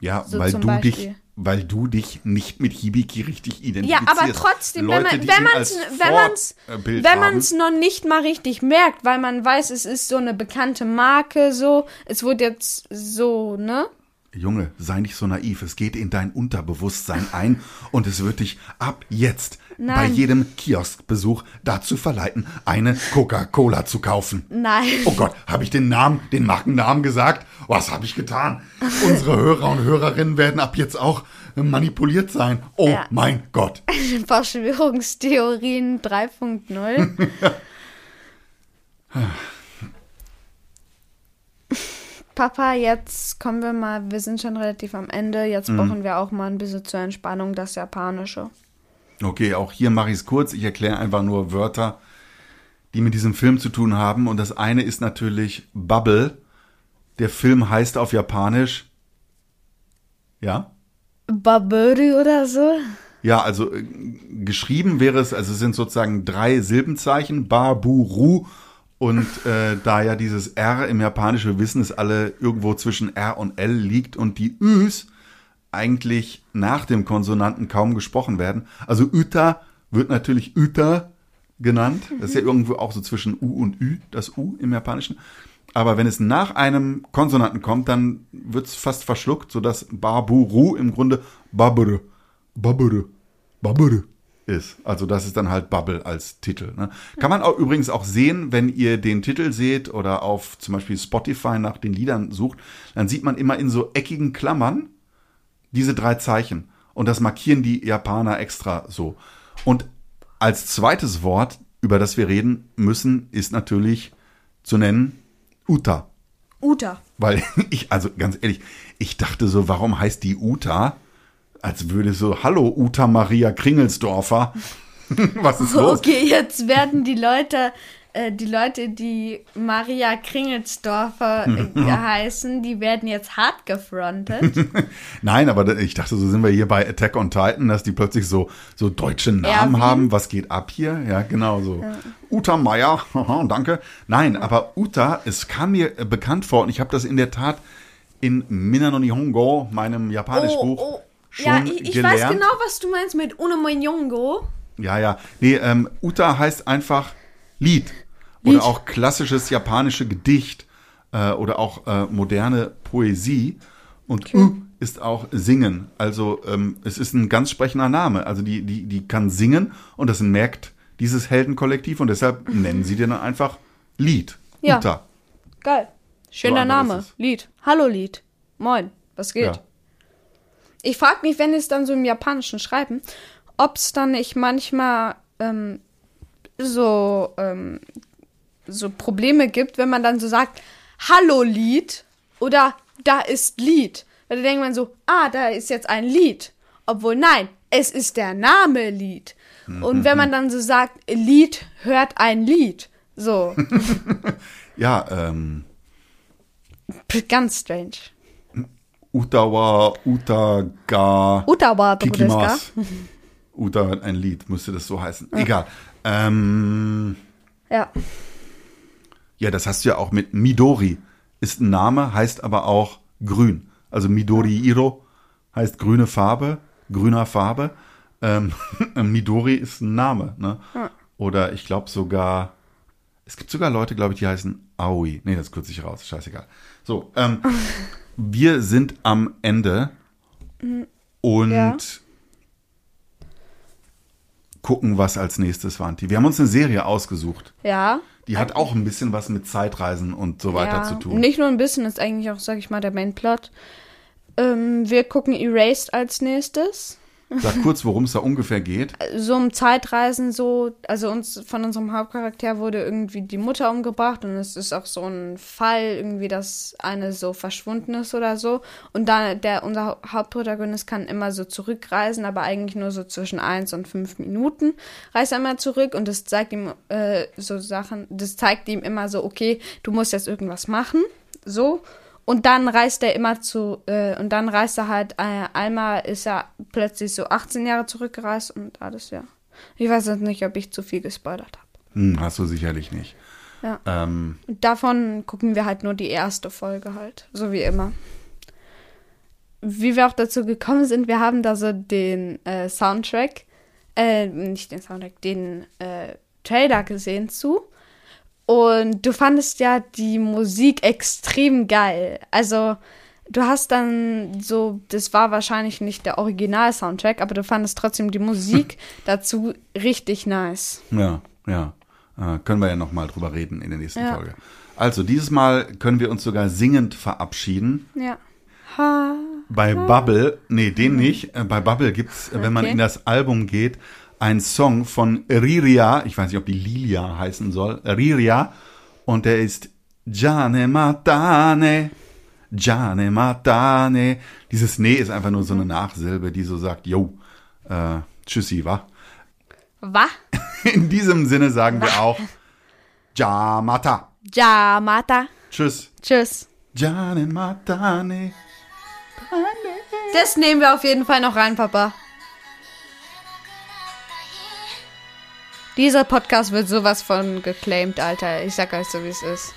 Ja, So weil du Beispiel. dich weil du dich nicht mit Hibiki richtig Ja, identifizierst. aber trotzdem, wenn Leute, wenn man es wenn man's wenn es noch nicht mal richtig merkt, weil man weiß, es ist so eine bekannte Marke so, es wurde jetzt so, ne? Junge, sei nicht so naiv. Es geht in dein Unterbewusstsein ein und es wird dich ab jetzt bei Nein. jedem Kioskbesuch dazu verleiten, eine Coca-Cola zu kaufen. Nein. Oh Gott, habe ich den Namen, den Markennamen gesagt? Was habe ich getan? Unsere Hörer und Hörerinnen werden ab jetzt auch manipuliert sein. Oh Ja. mein Gott. *laughs* Verschwörungstheorien 3.0. *laughs* Papa, jetzt kommen wir mal, wir sind schon relativ am Ende, jetzt Mhm. brauchen wir auch mal ein bisschen zur Entspannung das Japanische. Okay, auch hier mache ich es kurz. Ich erkläre einfach nur Wörter, die mit diesem Film zu tun haben. Und das eine ist natürlich Bubble. Der Film heißt auf Japanisch. Ja? Baburi oder so? Ja, also äh, geschrieben wäre es, also es sind sozusagen drei Silbenzeichen, Ba, Bu, Ru. Und äh, da ja dieses R im Japanischen, wir wissen es alle, irgendwo zwischen R und L liegt und die Üs eigentlich nach dem Konsonanten kaum gesprochen werden. Also Uta wird natürlich Uta genannt. Das ist ja irgendwo auch so zwischen U und Ü, das U im Japanischen. Aber wenn es nach einem Konsonanten kommt, dann wird es fast verschluckt, sodass Baburu im Grunde Babere, Babere, Babere ist. Also das ist dann halt Bubble als Titel. Ne? Kann man auch übrigens auch sehen, wenn ihr den Titel seht oder auf zum Beispiel Spotify nach den Liedern sucht, dann sieht man immer in so eckigen Klammern diese drei Zeichen. Und das markieren die Japaner extra so. Und als zweites Wort, über das wir reden müssen, ist natürlich zu nennen Uta. Uta. Weil *laughs* ich, also ganz ehrlich, ich dachte so, warum heißt die Uta? Als würde so, hallo Uta Maria Kringelsdorfer. *laughs* Was ist los? Okay, jetzt werden die Leute, äh, die Leute, die Maria Kringelsdorfer äh, *laughs* heißen, die werden jetzt hart gefrontet. *laughs* Nein, aber ich dachte, so sind wir hier bei Attack on Titan, dass die plötzlich so, so deutsche Namen Erwin. haben. Was geht ab hier? Ja, genau so. Uta Meier, danke. Nein, aber Uta, es kam mir äh, bekannt vor und ich habe das in der Tat in Minna no Nihongo, meinem Japanischbuch, schon Ja, ich, ich gelernt. weiß genau, was du meinst mit Unomoyongo. Ja, ja. Nee, ähm, Uta heißt einfach Lied. Lied. Oder auch klassisches japanische Gedicht äh, oder auch äh, moderne Poesie. Und U ist auch Singen. Also ähm, es ist ein ganz sprechender Name. Also die, die, die kann singen und das merkt dieses Heldenkollektiv und deshalb nennen sie den dann einfach Lied. Ja. Uta. Geil. Schöner ist Name. Lied. Hallo Lied. Moin. Was geht? Ja. Ich frage mich, wenn es dann so im Japanischen schreiben, ob es dann nicht manchmal ähm, so, ähm, so Probleme gibt, wenn man dann so sagt, Hallo Lied oder da ist Lied. Weil da denkt man so, ah, da ist jetzt ein Lied. Obwohl, nein, es ist der Name Lied. Und wenn man dann so sagt, Lied hört ein Lied. So, *laughs* Ja, ähm, ganz strange. Utawa, Utaga. Utawa? Kikimas. Uta hat ein Lied, müsste das so heißen. Egal. Ähm, Ja. ja, das hast du ja auch mit Midori. Ist ein Name, heißt aber auch grün. Also Midori Iro heißt grüne Farbe, grüner Farbe. Ähm, *laughs* Midori ist ein Name. Ne? Oder ich glaube sogar, es gibt sogar Leute, glaube ich, die heißen Aoi. Nee, das kürze ich raus, scheißegal. So, ähm, *laughs* wir sind am Ende und Ja. gucken, was als nächstes war. Wir haben uns eine Serie ausgesucht. Ja. Die hat auch ein bisschen was mit Zeitreisen und so weiter ja. zu tun. Nicht nur ein bisschen, ist eigentlich auch, sag ich mal, der Mainplot. Ähm, wir gucken Erased als nächstes. Sag kurz, worum es da ungefähr geht. So um Zeitreisen so, also uns von unserem Hauptcharakter wurde irgendwie die Mutter umgebracht und es ist auch so ein Fall irgendwie, dass eine so verschwunden ist oder so und da der unser Hauptprotagonist kann immer so zurückreisen, aber eigentlich nur so zwischen eins und fünf Minuten reist er immer zurück und das zeigt ihm äh, so Sachen, das zeigt ihm immer so, okay, du musst jetzt irgendwas machen, so und dann reist er immer zu, äh, und dann reist er halt, äh, einmal ist er plötzlich so 18 Jahre zurückgereist und alles, ja. Ich weiß jetzt nicht, ob ich zu viel gespoilert habe. Hm, hast du sicherlich nicht. Ja. Ähm, davon gucken wir halt nur die erste Folge halt, so wie immer. Wie wir auch dazu gekommen sind, wir haben da so den äh, Soundtrack, äh, nicht den Soundtrack, den äh, Trailer gesehen zu. Und du fandest ja die Musik extrem geil. Also, du hast dann so, das war wahrscheinlich nicht der Original-Soundtrack, aber du fandest trotzdem die Musik *laughs* dazu richtig nice. ja, ja. Äh, können wir ja nochmal drüber reden in der nächsten Ja. Folge. Also, dieses Mal können wir uns sogar singend verabschieden. Ja. Ha. Bei Bubble, nee, den nicht. Äh, Bei Bubble gibt's, äh, wenn man Okay. in das Album geht, einen Song von Riria, ich weiß nicht, ob die Lilia heißen soll, Riria, und der ist Jane Matane, Jane Matane. Dieses Ne ist einfach nur so eine Nachsilbe, die so sagt, yo, äh, tschüssi, wa? Wa? *laughs* In diesem Sinne sagen wir auch Jamata. Ja, Mata. Tschüss. Tschüss. Jane Matane. Das nehmen wir auf jeden Fall noch rein, Papa. Dieser Podcast wird sowas von geclaimed, Alter. Ich sag euch so, wie es ist.